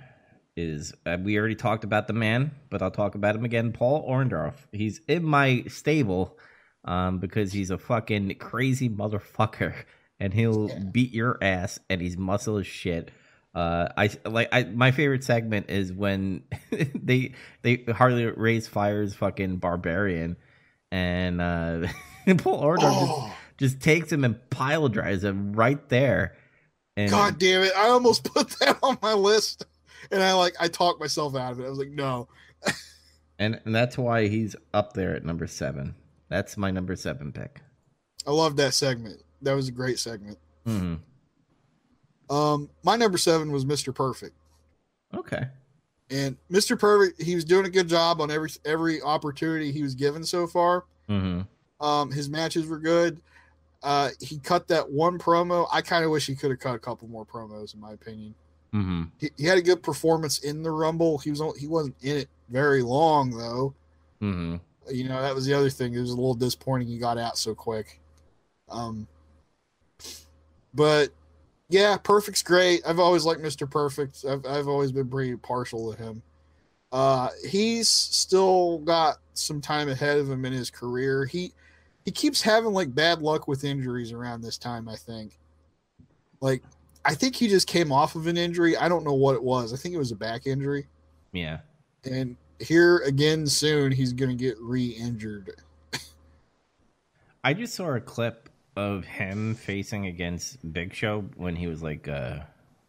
is uh, we already talked about the man, but I'll talk about him again. Paul Orndorff. He's in my stable, um, because he's a fucking crazy motherfucker, and he'll Yeah. beat your ass, and he's muscle as shit. Uh, I like I my favorite segment is when they they Harley Race fires fucking barbarian, and uh, Paul Orndorff just, Oh just takes him and pile drives him right there. And god damn it. I almost put that on my list. And I like I talked myself out of it. I was like, no. and and that's why he's up there at number seven. That's my number seven pick. I love that segment. That was a great segment. hmm Um, my number seven was Mr. Perfect. Okay. And Mr. Perfect, he was doing a good job on every every opportunity he was given so far. Mm-hmm. Um, his matches were good. Uh, he cut that one promo. I kind of wish he could have cut a couple more promos, in my opinion. Mm-hmm. He, he had a good performance in the Rumble. He was on, he wasn't in it very long though. Mm-hmm. You know that was the other thing. It was a little disappointing he got out so quick. Um, but yeah, Perfect's great. I've always liked Mr. Perfect. I've I've always been pretty partial to him. Uh, he's still got some time ahead of him in his career. He he keeps having like bad luck with injuries around this time. I think. Like, I think he just came off of an injury. I don't know what it was. I think it was a back injury. Yeah. And here again soon, he's going to get re-injured. I just saw a clip of him facing against Big Show when he was like uh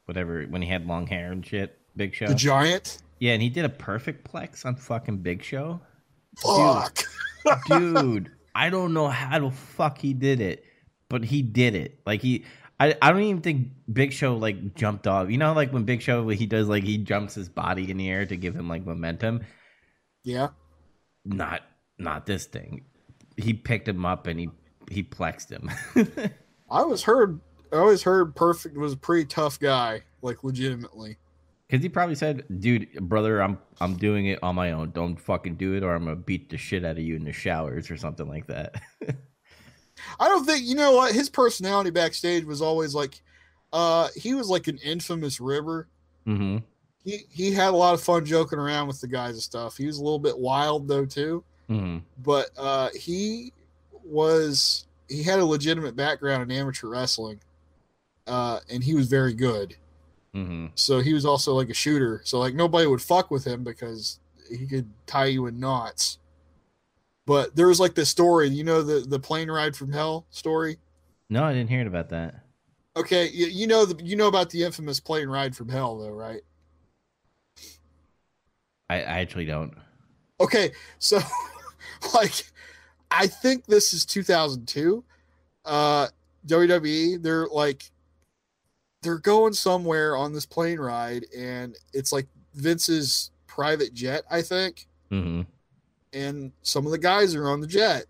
whatever when he had long hair and shit. Big Show. The Giant. yeah, and he did a perfect plex on fucking Big Show. Fuck. Dude, I don't know how the fuck he did it, but he did it. Like he I, I don't even think Big Show like jumped off. You know, like when Big Show he does like he jumps his body in the air to give him like momentum. Yeah. Not not this thing. He picked him up and he he plexed him. I was heard. I always heard Perfect was a pretty tough guy, like legitimately. Because he probably said, "Dude, brother, I'm I'm doing it on my own. Don't fucking do it, or I'm gonna beat the shit out of you in the showers or something like that." I don't think you know what his personality backstage was always like. Uh, he was like an infamous ribber. mm-hmm. He he had a lot of fun joking around with the guys and stuff. He was a little bit wild though too, Mm-hmm. but uh, he was he had a legitimate background in amateur wrestling, uh, and he was very good. Mm-hmm. So he was also like a shooter. So like nobody would fuck with him because he could tie you in knots. But there was like this story, you know, the the plane ride from hell story. No, I didn't hear it about that. Okay, you, you know the you know about the infamous plane ride from hell though, right? I, I actually don't. Okay, so like I think this is 2002. Uh WWE, they're like they're going somewhere on this plane ride and it's like Vince's private jet, I think. Mm-hmm. and some of the guys are on the jet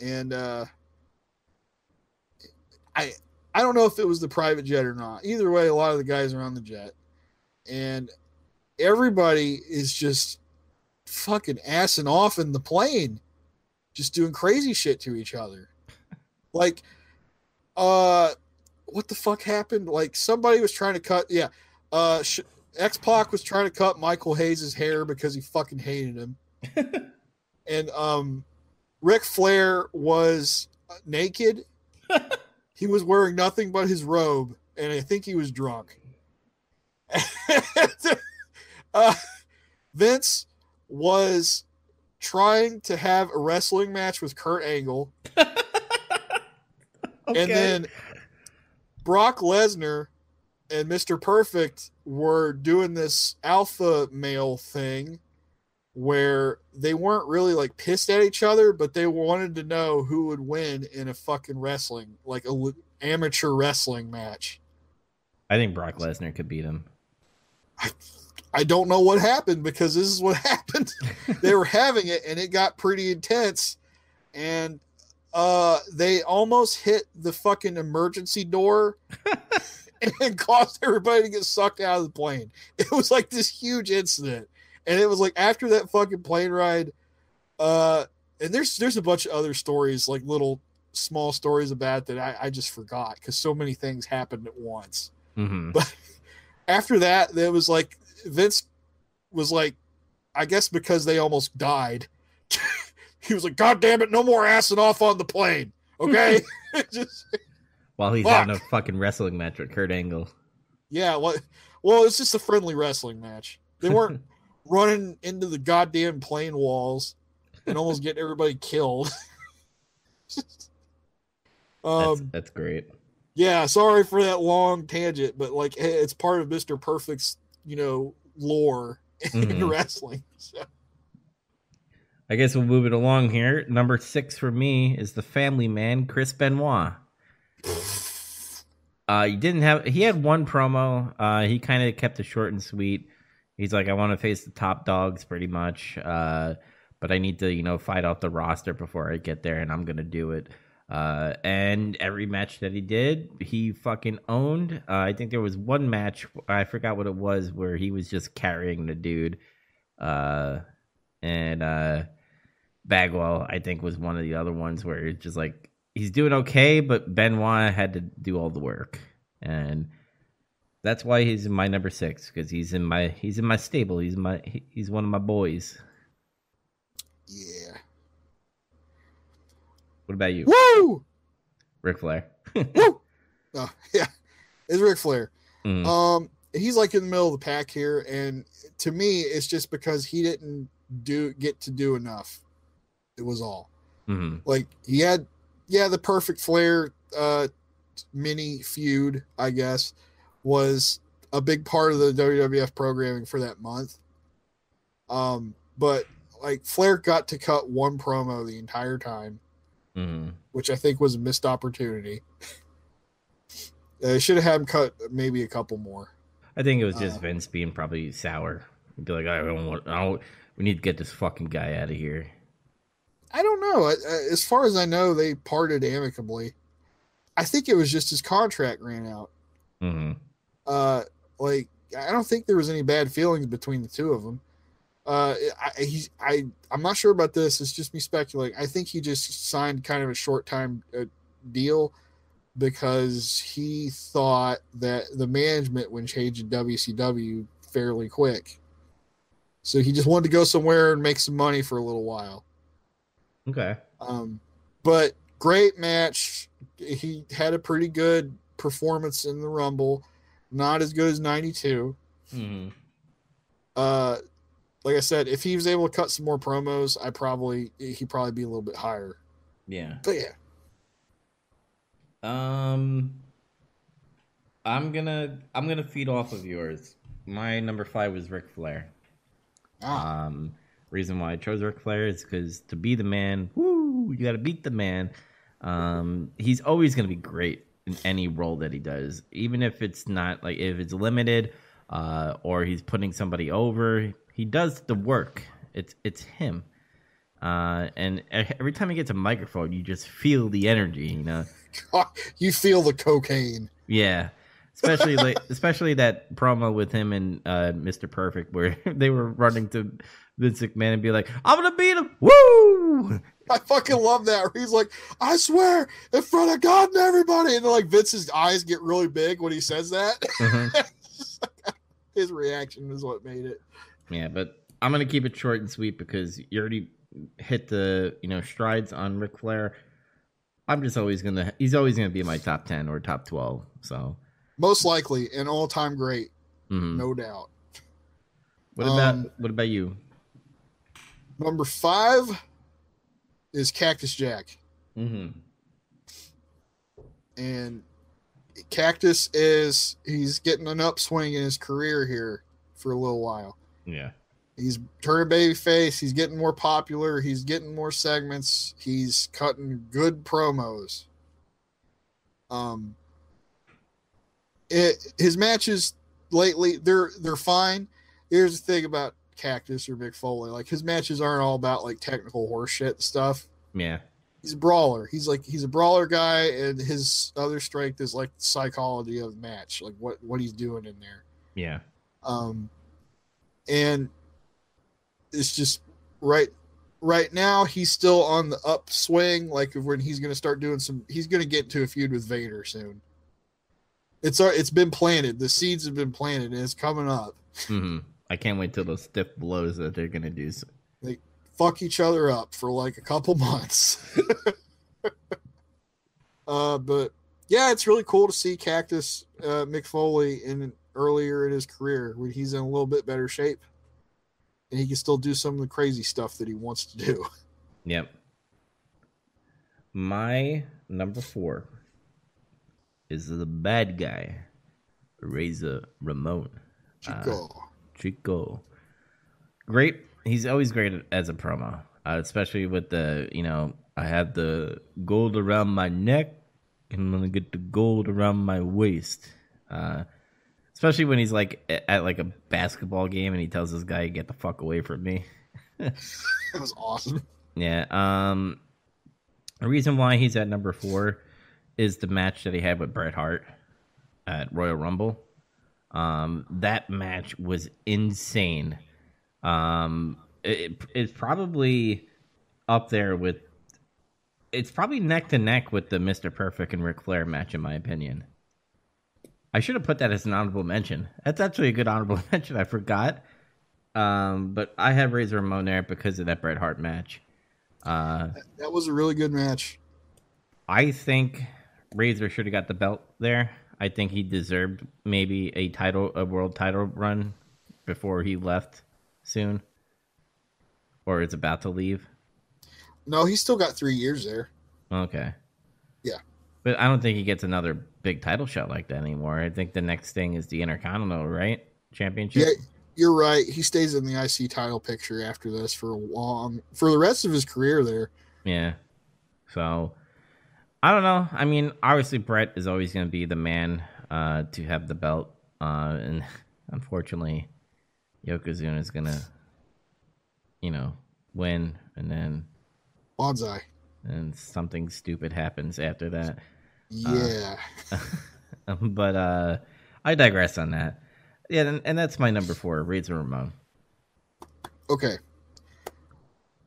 and uh i i don't know if it was the private jet or not either way a lot of the guys are on the jet and everybody is just fucking assing off in the plane just doing crazy shit to each other like uh what the fuck happened like somebody was trying to cut yeah uh sh- x-pac was trying to cut michael hayes's hair because he fucking hated him and um Ric Flair was naked. he was wearing nothing but his robe, and I think he was drunk. uh, Vince was trying to have a wrestling match with Kurt Angle, and then Brock Lesnar and Mr. Perfect were doing this alpha male thing where they weren't really like pissed at each other, but they wanted to know who would win in a fucking wrestling, like a amateur wrestling match. I think Brock Lesnar could beat him. I don't know what happened because this is what happened. they were having it and it got pretty intense and uh they almost hit the fucking emergency door and caused everybody to get sucked out of the plane. It was like this huge incident. And it was like after that fucking plane ride uh and there's there's a bunch of other stories like little small stories about that I, I just forgot because so many things happened at once Mm-hmm. but after that there was like vince was like i guess because they almost died he was like god damn it no more assing off on the plane okay just While he's Fuck. having a fucking wrestling match with Kurt Angle. yeah well, well it's just a friendly wrestling match they weren't running into the goddamn plane walls and almost getting everybody killed That's, um that's great. yeah sorry for that long tangent but like it's part of mr perfect's you know lore in Mhm. wrestling so. I guess we'll move it along here. Number six for me is the family man, Chris Benoit. Uh, he didn't have. He had one promo. Uh, he kind of kept it short and sweet. He's like, I want to face the top dogs, pretty much. Uh, but I need to, you know, fight out the roster before I get there, and I'm gonna do it. Uh, and every match that he did, he fucking owned. Uh, I think there was one match I forgot what it was where he was just carrying the dude. Uh, and uh, Bagwell, I think, was one of the other ones where it's just like he's doing okay, but Benoit had to do all the work, and that's why he's in my number six because he's in my he's in my stable. He's my he's one of my boys. Yeah. What about you, Woo! Ric Flair? Woo! Oh, yeah. It's Ric Flair. Mm, Um, he's like in the middle of the pack here, and to me, it's just because he didn't do get to do enough. It was all. mhm. Like he had, yeah, the perfect Flair uh mini feud, I guess, was a big part of the WWF programming for that month. Um, but like Flair got to cut one promo the entire time, Mhm. which I think was a missed opportunity. They should have had him cut maybe a couple more. I think it was just Uh, Vince being probably sour. He'd be like, I don't want. I don't. We need to get this fucking guy out of here. I don't know. As far as I know, they parted amicably. I think it was just his contract ran out. hmm Uh, like I don't think there was any bad feelings between the two of them. Uh, I, he's I I'm not sure about this. It's just me speculating. I think he just signed kind of a short time uh, deal because he thought that the management would change in WCW fairly quick. So he just wanted to go somewhere and make some money for a little while. Okay. Um, but great match. He had a pretty good performance in the Rumble. Not as good as 92. hmm Uh, like I said, if he was able to cut some more promos, I probably he'd probably be a little bit higher. Yeah. But yeah, Um, I'm gonna I'm gonna feed off of yours. My number five was Ric Flair. ah, Um, reason why I chose Ric Flair is because to be the man, woo, you got to beat the man. Um, he's always going to be great in any role that he does, even if it's not like if it's limited, uh, or he's putting somebody over. He does the work. It's it's him. Uh, and every time he gets a microphone, you just feel the energy. You know. you feel the cocaine. Yeah. Especially like especially that promo with him and uh, Mr. Perfect where they were running to Vince McMahon and be like, I'm gonna beat him. Woo! I fucking love that. He's like, I swear, in front of God and everybody, and then like Vince's eyes get really big when he says that. Mhm. His reaction is what made it. Yeah, but I'm gonna keep it short and sweet because you already hit the you know strides on Ric Flair. I'm just always gonna he's always gonna be my top ten or top twelve. So Most likely an all-time great, mhm. no doubt. what about Um, what about you? Number five is Cactus Jack. Mm-hmm. and Cactus is he's getting an upswing in his career here for a little while. Yeah. He's turning baby face. He's getting more popular. He's getting more segments. He's cutting good promos. Um, it, his matches lately they're they're fine. Here's the thing about Cactus or Mick Foley, like his matches aren't all about like technical horseshit stuff Yeah. he's a brawler. He's like he's a brawler guy, and his other strength is like the psychology of the match, like what what he's doing in there. Yeah. Um, and it's just right right now he's still on the upswing. Like when he's going to start doing some, he's going to get into a feud with Vader soon. It's uh, it's been planted. The seeds have been planted, and it's coming up. hmm I can't wait till those stiff blows that they're gonna do. They fuck each other up for like a couple months. uh, but yeah, it's really cool to see Cactus uh, Mick Foley in earlier in his career when he's in a little bit better shape, and he can still do some of the crazy stuff that he wants to do. Yep. My number four is the bad guy, Razor Ramon. Chico. Chico. Great. He's always great as a promo, uh, especially with the, you know, I have the gold around my neck. and I'm gonna get the gold around my waist. Uh, especially when he's like at, at like a basketball game and he tells this guy, "Get the fuck away from me." That was awesome. Yeah. Um, the reason why he's at number four is the match that he had with Bret Hart at Royal Rumble. Um, that match was insane. Um, it, it's probably up there with. It's probably neck to neck with the Mister Perfect and Ric Flair match, in my opinion. I should have put that as an honorable mention. That's actually a good honorable mention. I forgot. Um, but I have Razor Ramon there because of that Bret Hart match. Uh, That was a really good match. I think Razor should have got the belt there. I think he deserved maybe a title, a world title run before he left soon, or is about to leave. No, he's still got three years there. Okay. Yeah. But I don't think he gets another big title shot like that anymore. I think the next thing is the Intercontinental, right? Championship. Yeah, you're right. He stays in the IC title picture after this for a long, for the rest of his career there. Yeah. So I don't know. I mean, obviously Bret is always going to be the man uh, to have the belt, uh, and unfortunately, Yokozuna is going to, you know, win, and then Bonsai. and something stupid happens after that. Yeah. but uh, I digress on that. Yeah, and, and that's my number four, Razor Ramon. okay.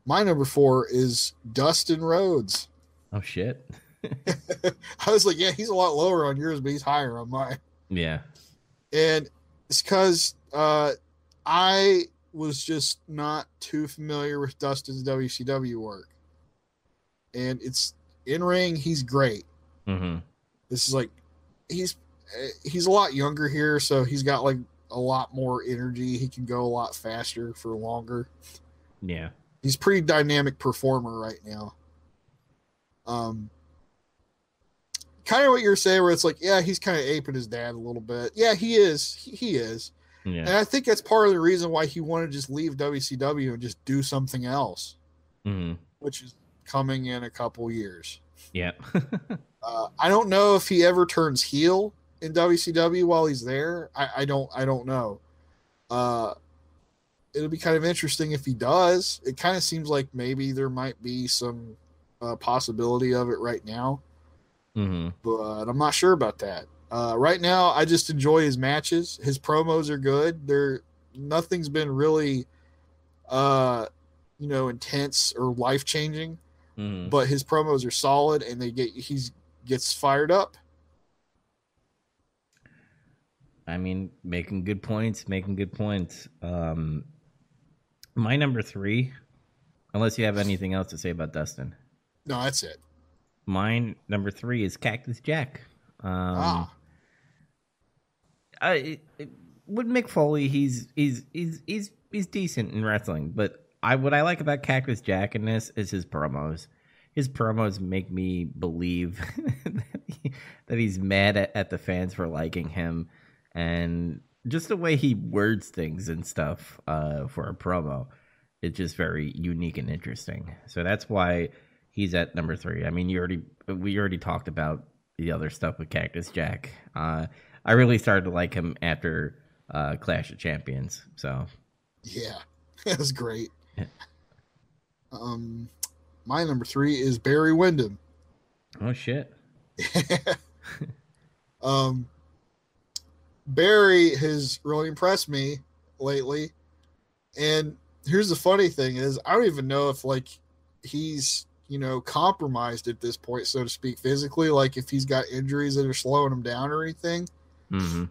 My number four is Dustin Rhodes. Oh shit. I was like, yeah, he's a lot lower on yours, but he's higher on mine. Yeah. And it's because uh, I was just not too familiar with Dustin's WCW work. And it's in ring, he's great. Mm-hmm. This is like he's he's a lot younger here, so he's got like a lot more energy. He can go a lot faster for longer. Yeah. He's pretty dynamic performer right now. Um, kind of what you're saying, where it's like, yeah, he's kind of aping his dad a little bit. Yeah, he is. He, he is, Yeah. and I think that's part of the reason why he wanted to just leave WCW and just do something else, Mm-hmm. which is coming in a couple years. Yeah. Uh, I don't know if he ever turns heel in WCW while he's there. I, I don't. I don't know. Uh, it'll be kind of interesting if he does. It kind of seems like maybe there might be some uh, possibility of it right now, mm-hmm. but I'm not sure about that. Uh, right now, I just enjoy his matches. His promos are good. They're nothing's been really, uh, you know, intense or life changing Mm-hmm. but his promos are solid and they get he's gets fired up. I mean, making good points, making good points. Um, my number three, unless you have anything else to say about Dustin, No, that's it. Mine number three is Cactus Jack. Um, ah, I, it, it- with Mick Foley, he's he's he's he's he's decent in wrestling, but I what I like about Cactus Jack in this is his promos. His promos make me believe that, he, that he's mad at, at the fans for liking him, and just the way he words things and stuff uh, for a promo it's just very unique and interesting. So that's why he's at number three. I mean, you already we already talked about the other stuff with Cactus Jack. Uh, I really started to like him after uh, Clash of Champions. So yeah, that was great. Um, my number three is Barry Windham. oh shit, um, Barry has really impressed me lately, and here's the funny thing: is I don't even know if like he's you know compromised at this point, so to speak, physically. Like if he's got injuries that are slowing him down or anything. hmm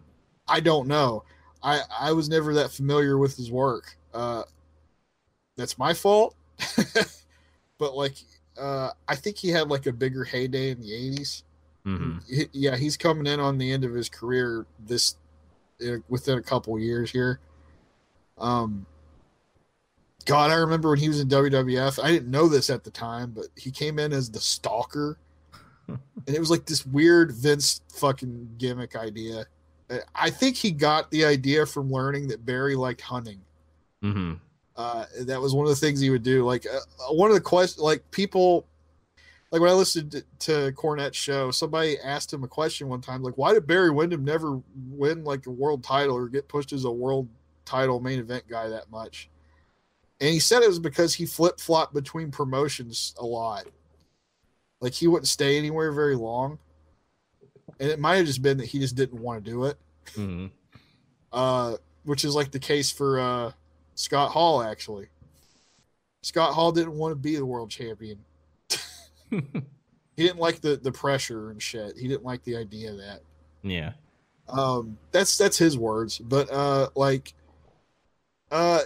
I don't know. I I was never that familiar with his work. Uh, that's my fault. but like, uh, I think he had like a bigger heyday in the '80s. hmm He- yeah, he's coming in on the end of his career this uh, within a couple years here. Um, God, I remember when he was in WWF. I didn't know this at the time, but he came in as the Stalker, and it was like this weird Vince fucking gimmick idea. I- I think he got the idea from learning that Barry liked hunting. hmm Uh, that was one of the things he would do. Like uh, one of the questions, like people, like when I listened to, to Cornette's show, somebody asked him a question one time, like, why did Barry Windham never win like a world title or get pushed as a world title main event guy that much? And he said it was because he flip flopped between promotions a lot. Like he wouldn't stay anywhere very long. And it might have just been that he just didn't want to do it. hmm Uh, which is like the case for uh, Scott Hall, actually. Scott Hall didn't want to be the world champion. He didn't like the, the pressure and shit. He didn't like the idea of that. yeah. Um, that's that's his words. But uh, like, uh,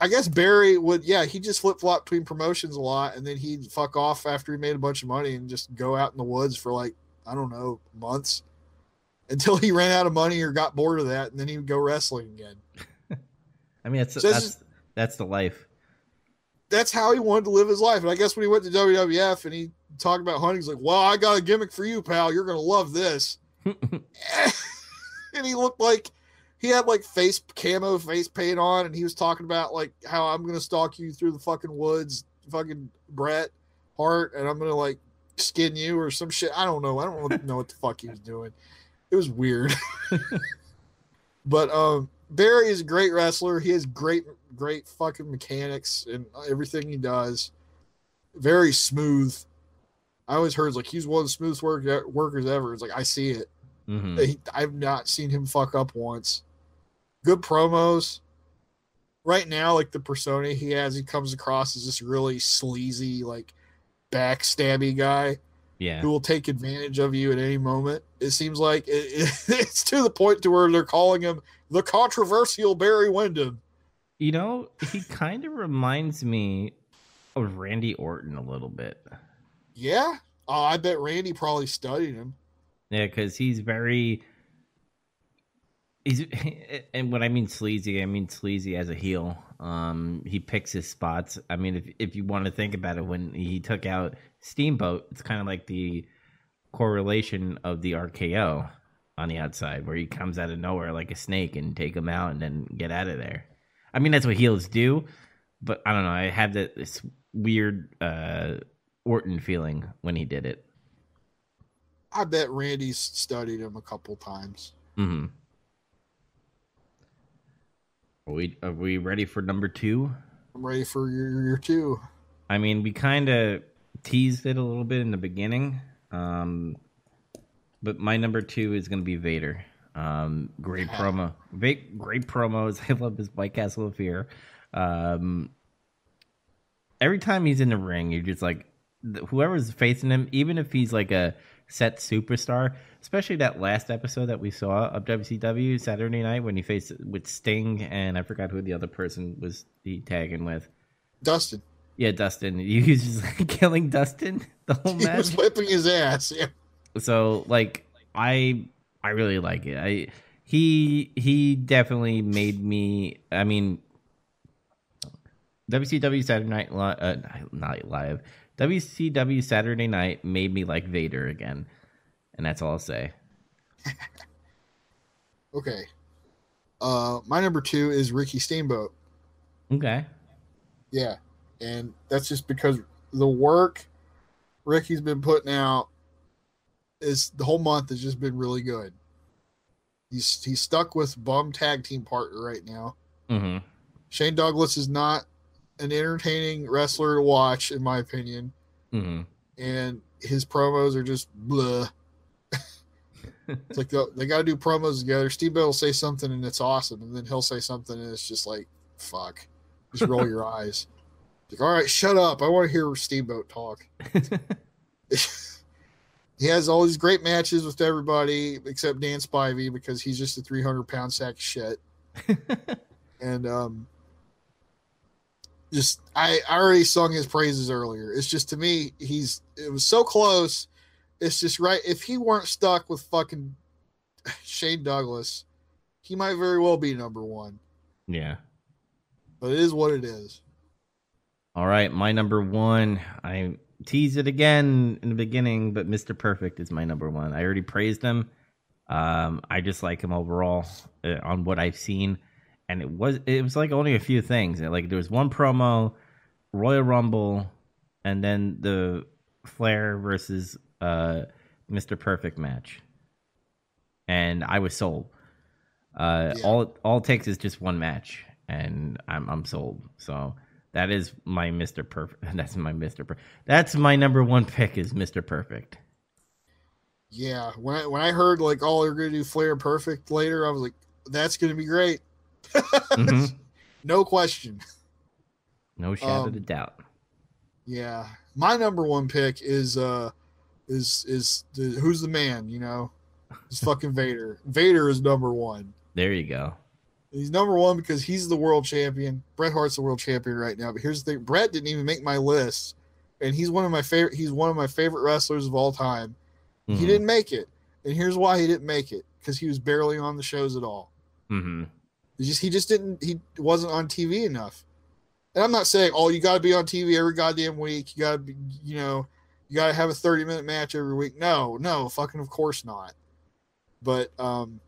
I guess Barry would. Yeah, he just flip flop between promotions a lot, and then he'd fuck off after he made a bunch of money and just go out in the woods for like I don't know months until he ran out of money or got bored of that, and then he would go wrestling again. I mean, that's So that's that's the life. That's how he wanted to live his life. And I guess when he went to WWF and he talked about hunting, he's like, "Well, I got a gimmick for you, pal. You're gonna love this." and he looked like he had like face camo face paint on, and he was talking about like how I'm gonna stalk you through the fucking woods, fucking Bret Hart, and I'm gonna like skin you or some shit. I don't know. I don't know what the fuck he was doing. It was weird. but um, Barry is a great wrestler. He has great, great fucking mechanics and everything he does. Very smooth. I always heard like he's one of the smoothest work, workers ever. It's like I see it. hmm He, I've not seen him fuck up once. Good promos. Right now, like the persona he has, he comes across as this really sleazy, like backstabby guy Yeah. who will take advantage of you at any moment. It seems like it, it- it's to the point to where they're calling him the controversial Barry Windham. You know, he kind of reminds me of Randy Orton a little bit. Yeah, uh, I bet Randy probably studied him. Yeah, because he's very. He's and when I mean sleazy, I mean sleazy as a heel. Um, he picks his spots. I mean, if if you want to think about it, when he took out Steamboat, it's kind of like the correlation of the RKO on the outside, where he comes out of nowhere like a snake and take him out and then get out of there. I mean, that's what heels do, but I don't know. I had that this weird uh, Orton feeling when he did it. I bet Randy studied him a couple times. Mm-hmm. Are we are we ready for number two? I'm ready for your your two. I mean, we kind of teased it a little bit in the beginning, um, but my number two is going to be Vader. Um, great Yeah. promo, great great promos. I love his White Castle of Fear. Um, every time he's in the ring, you're just like whoever's facing him, even if he's like a set superstar, especially that last episode that we saw of WCW Saturday night when he faced with Sting and I forgot who the other person was he tagging with. Dustin. Yeah, Dustin. He was just like killing Dustin the whole He match. was whipping his ass. Yeah. So like I I really like it. I he he definitely made me I mean WCW Saturday Night Li- uh, not live. WCW Saturday Night made me like Vader again. And that's all I'll say. Okay. Uh, my number two is Ricky Steamboat. Okay. Yeah, and that's just because the work Ricky's been putting out is the whole month has just been really good. He's he's stuck with bum tag team partner right now. Mhm. Shane Douglas is not an entertaining wrestler to watch, in my opinion, Mhm. and his promos are just blah. It's like they, they got to do promos together. Steve Bell will say something and it's awesome, and then he'll say something and it's just like, fuck. Just roll your eyes. Like, all right, shut up. I want to hear Steamboat talk. he has all these great matches with everybody except Dan Spivey because he's just a 300 pound sack of shit. and um, just I, I already sung his praises earlier. It's just to me, he's it was so close. It's just right. If he weren't stuck with fucking Shane Douglas, he might very well be number one. yeah. But it is what it is. All right, my number one. I teased it again in the beginning, but Mr. Perfect is my number one. I already praised him. Um, I just like him overall uh, on what I've seen, and it was it was like only a few things. Like there was one promo, Royal Rumble, and then the Flair versus uh, Mr. Perfect match, and I was sold. Uh, Yeah. All all it takes is just one match, and I'm I'm sold. So that is my Mr. Perfect. That's my Mr. Per- That's my number one pick is Mr. Perfect. Yeah, when I when I heard like oh they're gonna do Flair Perfect later, I was like, that's gonna be great. Mhm. no question. No shadow Um, of doubt. Yeah, my number one pick is uh is is the, who's the man? You know, it's fucking Vader. Vader is number one. There you go. He's number one because he's the world champion. Bret Hart's the world champion right now. But here's the thing: Bret didn't even make my list, and he's one of my favorite. He's one of my favorite wrestlers of all time. He Mhm. didn't make it, and here's why he didn't make it: because he was barely on the shows at all. Mhm. He just he just didn't he wasn't on TV enough. And I'm not saying oh you got to be on TV every goddamn week. You got to be you know you got to have a 30 minute match every week. No, no, fucking of course not. But um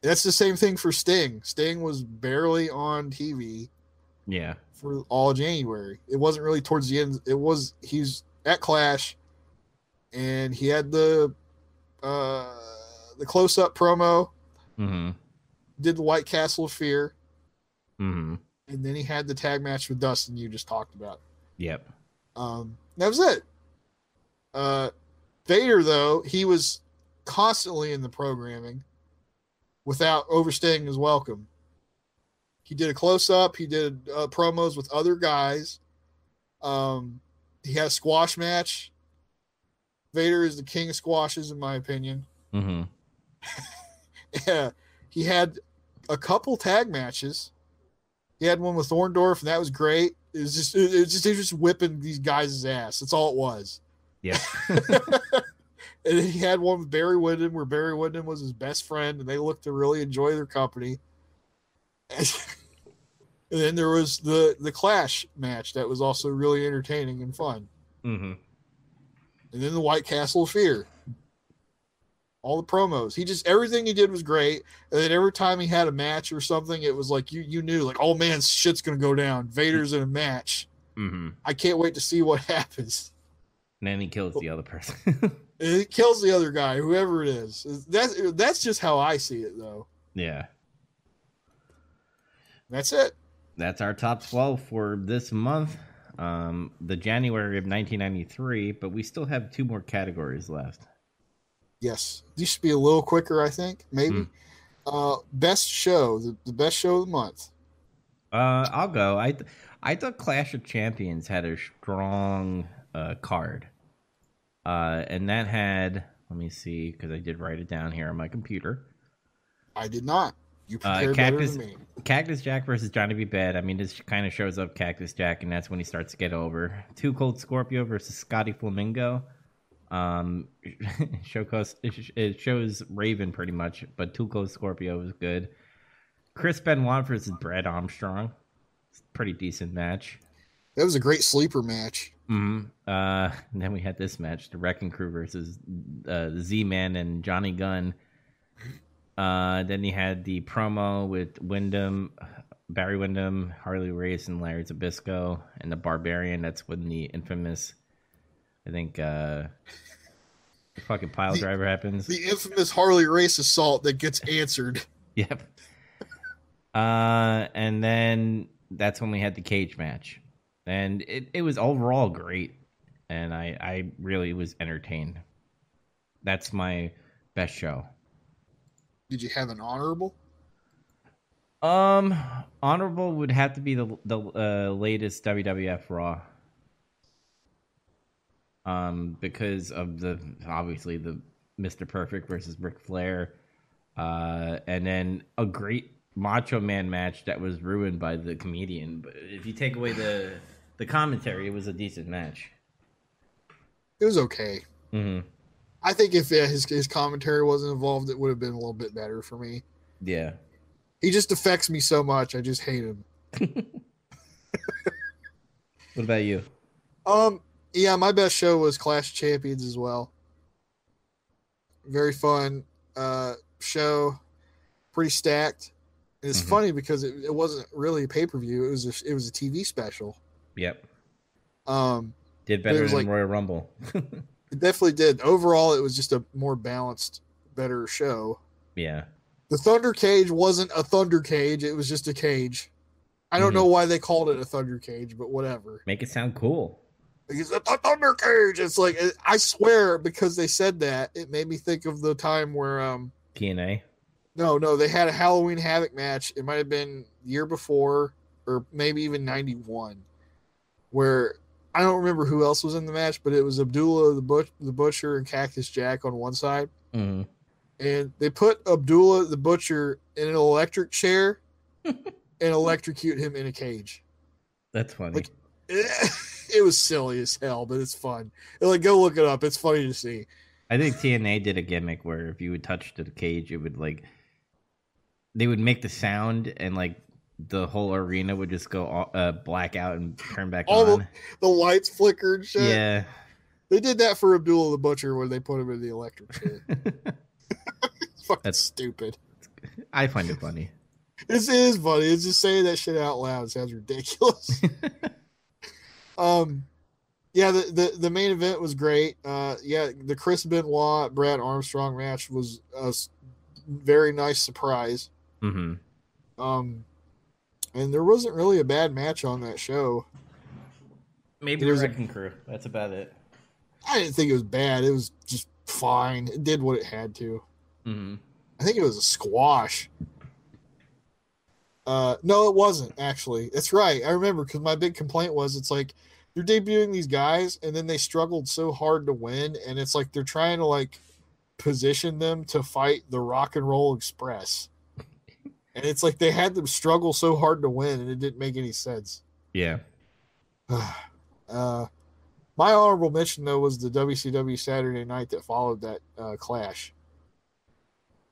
that's the same thing for Sting. Sting was barely on TV Yeah. for all January. It wasn't really towards the end. It was he's at Clash and he had the uh the close up promo, Mhm. did the White Castle of Fear. Mhm. and then he had the tag match with Dustin you just talked about. Yep. Um, that was it. Uh, Vader though he was constantly in the programming without overstaying his welcome. He did a close up. He did uh, promos with other guys. Um, he had a squash match. Vader is the king of squashes, in my opinion. Mm-hmm. Yeah, he had a couple tag matches. He had one with Orndorff, and that was great. It was just, it was just, he was just whipping these guys' ass. That's all it was. Yep. And then he had one with Barry Windham, where Barry Windham was his best friend, and they looked to really enjoy their company. And, and then there was the the Clash match that was also really entertaining and fun. mhm. and then the White Castle of Fear. All the promos. He just everything he did was great. And then every time he had a match or something, it was like you you knew like, oh man, shit's gonna go down. Vader's in a match. Mhm. I can't wait to see what happens. And then he kills the other person. It kills the other guy, whoever it is. That's that's just how I see it though. yeah. That's it. That's our top 12 for this month. Um, the January of 1993, but we still have two more categories left. Yes. These should be a little quicker, I think. Maybe. Uh best show, the, the best show of the month. Uh, I'll go. I th- I thought Clash of Champions had a strong uh, card, uh, and that had. Let me see because I did write it down here on my computer. I did not. You Uh, prepared better Cactus- than me. Cactus Jack versus Johnny B. Bad. I mean, this kind of shows up Cactus Jack, and that's when he starts to get over. Two Cold Scorpio versus Scotty Flamingo. Um, showcase it shows Raven pretty much, but Two Cold Scorpio was good. Chris Benoit versus Brad Armstrong. Pretty decent match. That was a great sleeper match. hmm Uh, and then we had this match: the Wrecking Crew versus uh, the Z Man and Johnny Gunn. Uh, then he had the promo with Windham, Barry Windham, Harley Race, and Larry Zbyszko, and the Barbarian. That's when the infamous, I think, uh, the fucking pile The- driver happens. The infamous Harley Race assault that gets answered. Yep. Uh, and then that's when we had the cage match, and it, it was overall great, and I I really was entertained. That's my best show. Did you have an honorable? Um, honorable would have to be the the uh, latest WWF Raw. Um, because of the obviously the Mr. Perfect versus Ric Flair, uh, and then a great Macho Man match that was ruined by the comedian. But if you take away the the commentary, it was a decent match. It was okay. Mm-hmm. I think if uh, his his commentary wasn't involved, it would have been a little bit better for me. Yeah. He just affects me so much. I just hate him. What about you? Um, yeah, my best show was Clash of Champions as well. Very fun uh, show, pretty stacked. And it's Mhm. funny because it, it wasn't really a pay per view. It was a, it was a TV special. Yep. Um, Did better than like- Royal Rumble. It definitely did. Overall, it was just a more balanced, better show. yeah. The Thunder Cage wasn't a Thunder Cage; it was just a cage. I don't Mhm. know why they called it a Thunder Cage, but whatever. Make it sound cool. It's a Thunder Cage. It's like I swear because they said that it made me think of the time where um TNA. no no they had a Halloween Havoc match. It might have been year before or maybe even ninety one, where I don't remember who else was in the match, but it was Abdullah the Butch, the Butcher and Cactus Jack on one side, hmm and they put Abdullah the Butcher in an electric chair and electrocute him in a cage. That's funny. Like- it was silly as hell, but it's fun. Like, go look it up. It's funny to see. I think TNA did a gimmick where if you would touch the cage, it would like they would make the sound and like the whole arena would just go all- uh, black out and turn back All on. The lights flickered shit. Yeah. They did that for Abdullah the Butcher when they put him in the electric chair. That's- stupid. I find it funny. This is funny. It's just saying that shit out loud sounds ridiculous. um, yeah, the, the the main event was great. Uh, yeah, the Chris Benoit Brad Armstrong match was a very nice surprise. hmm Um, and there wasn't really a bad match on that show. Maybe the was a- Wrecking Crew. That's about it. I didn't think it was bad. It was just fine. It did what it had to. hmm I think it was a squash. Uh, no, it wasn't actually. That's right. I remember because my big complaint was it's like they're debuting these guys and then they struggled so hard to win, and it's like they're trying to like position them to fight the Rock and Roll Express, and it's like they had them struggle so hard to win, and it didn't make any sense. Yeah. uh, my honorable mention though was the WCW Saturday night that followed that uh, clash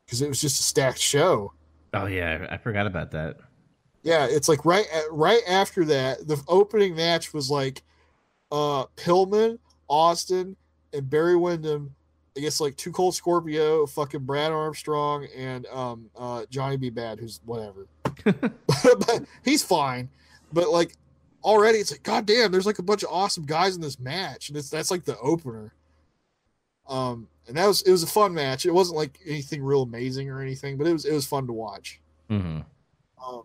because it was just a stacked show. Oh yeah, I forgot about that. Yeah, it's like right at, right after that, the opening match was like uh Pillman, Austin, and Barry Windham. I guess like Two Cold Scorpio, fucking Brad Armstrong, and um uh Johnny B. Bad, who's whatever. but he's fine. But like already it's like, god damn, there's like a bunch of awesome guys in this match. And it's that's like the opener. Um and that was it was a fun match. It wasn't like anything real amazing or anything, but it was it was fun to watch. hmm Um,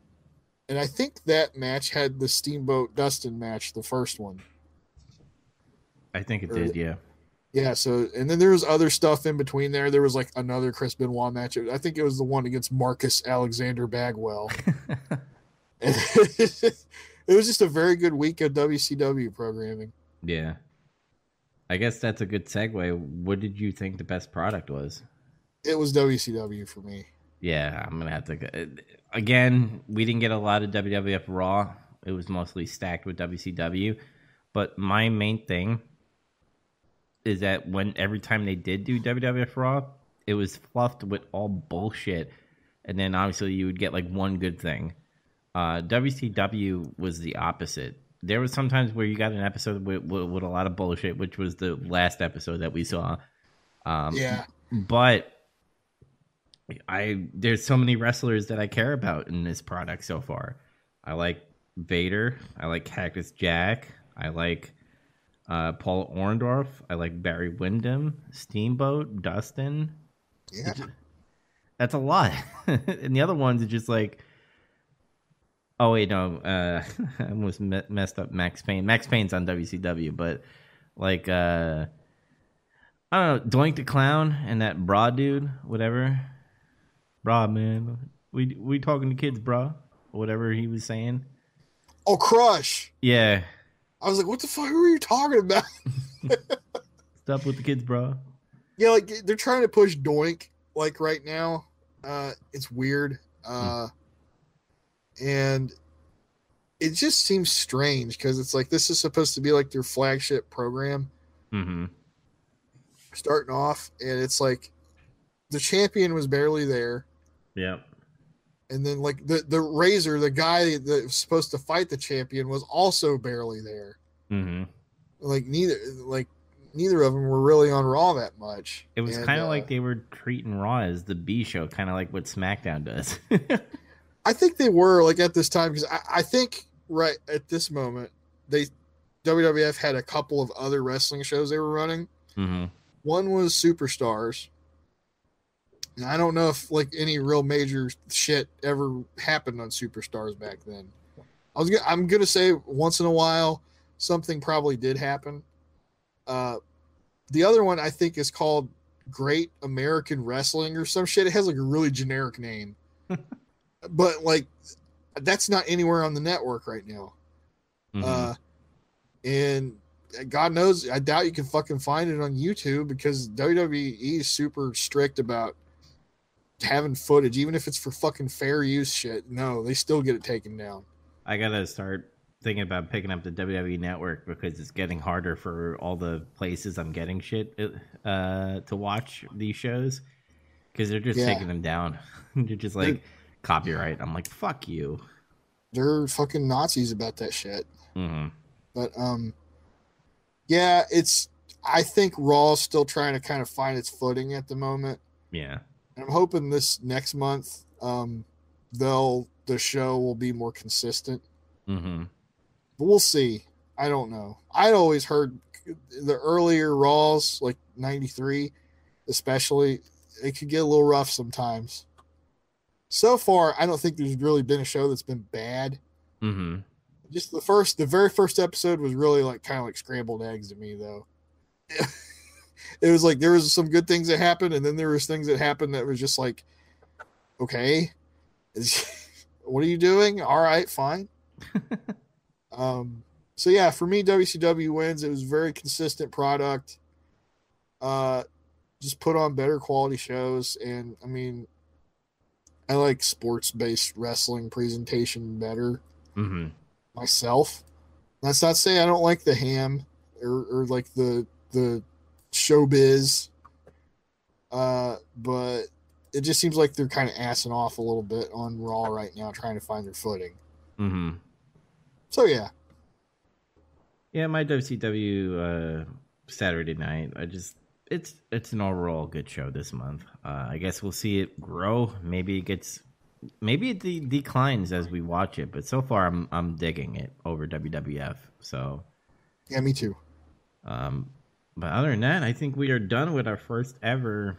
and I think that match had the Steamboat Dustin match, the first one. I think it Or- did. Yeah. Yeah. So, and then there was other stuff in between there. There was like another Chris Benoit match. I think it was the one against Marcus Alexander Bagwell. it was just a very good week of WCW programming. yeah. I guess that's a good segue. What did you think the best product was? It was WCW for me. Yeah, I'm gonna have to. go- uh, Again, we didn't get a lot of WWF Raw. It was mostly stacked with WCW. But my main thing is that when every time they did do WWF Raw, it was fluffed with all bullshit, and then obviously you would get like one good thing. Uh, WCW was the opposite. There was sometimes where you got an episode with, with, with a lot of bullshit, which was the last episode that we saw. Um, Yeah. but I there's so many wrestlers that I care about in this product so far. I like Vader. I like Cactus Jack. I like uh, Paul Orndorff. I like Barry Windham, Steamboat, Dustin. Yeah. That's a lot. and the other ones are just like, oh wait, no, uh, I almost me- messed up Max Payne. Max Payne's on WCW, but like, uh, I don't know, Doink the Clown and that bra dude, whatever. Bra man, we we talking to kids, bra, whatever he was saying. Oh, Crush. Yeah, I was like, what the fuck were you talking about? stop with the kids, bro. Yeah, like they're trying to push Doink like right now. Uh it's weird. Uh and it just seems strange because it's like this is supposed to be like their flagship program Mm-hmm. starting off, and it's like the champion was barely there, Yeah. And then like the the Razor, the guy that was supposed to fight the champion, was also barely there. Mm-hmm. Like neither like neither of them were really on Raw that much. It was kind of uh, like they were treating Raw as the B show, kind of like what SmackDown does. I think they were like at this time because I, I think right at this moment they WWF had a couple of other wrestling shows they were running. Mm-hmm. One was Superstars. And I don't know if like any real major shit ever happened on Superstars back then. I was gonna, I'm gonna say once in a while something probably did happen. Uh, the other one I think is called Great American Wrestling or some shit. It has like a really generic name, but like that's not anywhere on the network right now. Mm-hmm. Uh, and God knows, I doubt you can fucking find it on YouTube because WWE is super strict about having footage, even if it's for fucking fair use shit. No, they still get it taken down. I gotta start thinking about picking up the WWE Network because it's getting harder for all the places I'm getting shit uh, to watch these shows because they're just Yeah. taking them down. they're just like copyright. I'm like, fuck you. They're fucking Nazis about that shit. hmm But um, yeah, it's. I think Raw's still trying to kind of find its footing at the moment. Yeah. I'm hoping this next month, um, they'll the show will be more consistent. hmm But we'll see. I don't know. I always heard the earlier Raws, like '93, especially, it could get a little rough sometimes. So far, I don't think there's really been a show that's been bad. hmm Just the first, the very first episode was really like kind of like scrambled eggs to me, though. it was like there was some good things that happened, and then there was things that happened that was just like, okay, is, what are you doing? All right, fine. um, so yeah, for me, WCW wins. It was very consistent product. Uh, just put on better quality shows, and I mean, I like sports based wrestling presentation better hmm myself. That's not to say I don't like the ham or, or like the the showbiz. Uh, but it just seems like they're kind of assing off a little bit on Raw right now, trying to find their footing. Mm-hmm. So yeah, Yeah, my WCW uh, Saturday night. I just it's it's an overall good show this month. Uh, I guess we'll see it grow. Maybe it gets maybe it de- declines as we watch it, but so far I'm I'm digging it over WWF. So, yeah, me too. um, but other than that, I think we are done with our first ever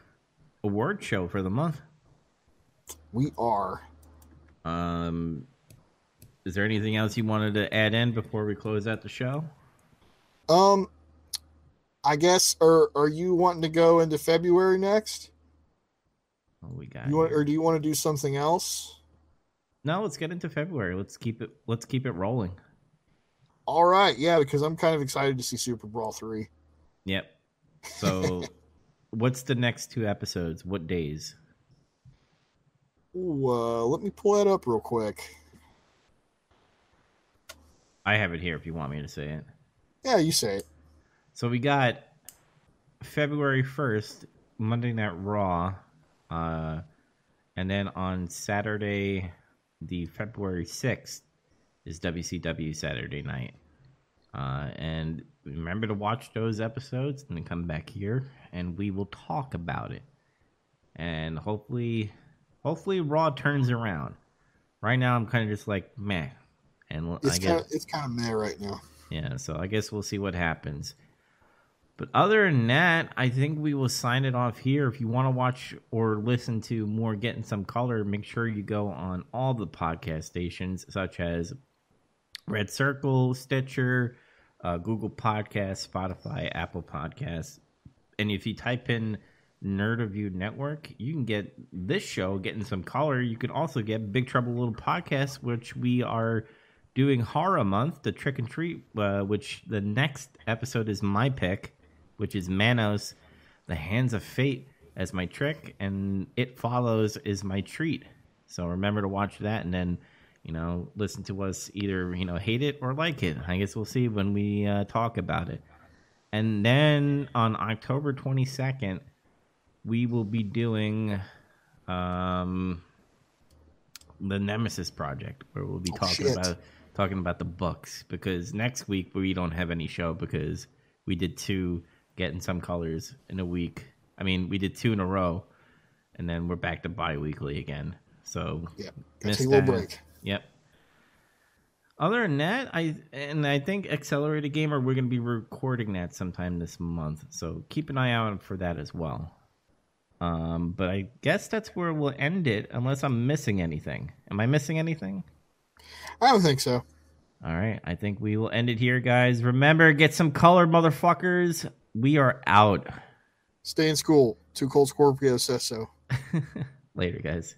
award show for the month. We are. Um, is there anything else you wanted to add in before we close out the show? Um, I guess. Or are you wanting to go into February next? Oh, we got You want, or do you want to do something else? No, let's get into February. Let's keep it. Let's keep it rolling. All right, yeah, because I'm kind of excited to see Super Brawl three. Yep. So, what's the next two episodes? What days? Ooh, uh, let me pull that up real quick. I have it here if you want me to say it. Yeah, you say it. So we got February first, Monday Night Raw, uh, and then on Saturday, the February sixth, is WCW Saturday Night. Uh, and remember to watch those episodes and then come back here and we will talk about it. And hopefully, hopefully Raw turns around. Right now, I'm kind of just like meh, and I It's guess kind of it's kind of meh right now. yeah, so I guess we'll see what happens. But other than that, I think we will sign it off here. If you want to watch or listen to more Getting Some Color, make sure you go on all the podcast stations such as Red Circle, Stitcher, uh, Google Podcasts, Spotify, Apple Podcasts. And if you type in Nerd Review Network, you can get this show, Getting Some Color. You can also get Big Trouble Little Podcast, which we are doing horror month, the trick and treat, uh, which the next episode is my pick, which is Manos, the Hands of Fate as my trick, and It Follows is my treat. So remember to watch that, and then you know listen to us either you know hate it or like it. I guess we'll see when we uh, talk about it. And then on October twenty second, we will be doing um the Nemesis Project, where we'll be Oh, talking shit. about talking about the books. Because next week we don't have any show because we did two getting some colors in a week. I mean, we did two in a row, and then we're back to bi-weekly again. So Yeah, missed take a little that. Yep. Other than that, I and I think Accelerated Gamer we're going to be recording that sometime this month, so keep an eye out for that as well. Um, but I guess that's where we'll end it, unless I'm missing anything. Am I missing anything? I don't think so. All right, I think we will end it here, guys. Remember, get some color, motherfuckers. We are out. Stay in school. 2 Cold Scorpio says so. Later, guys.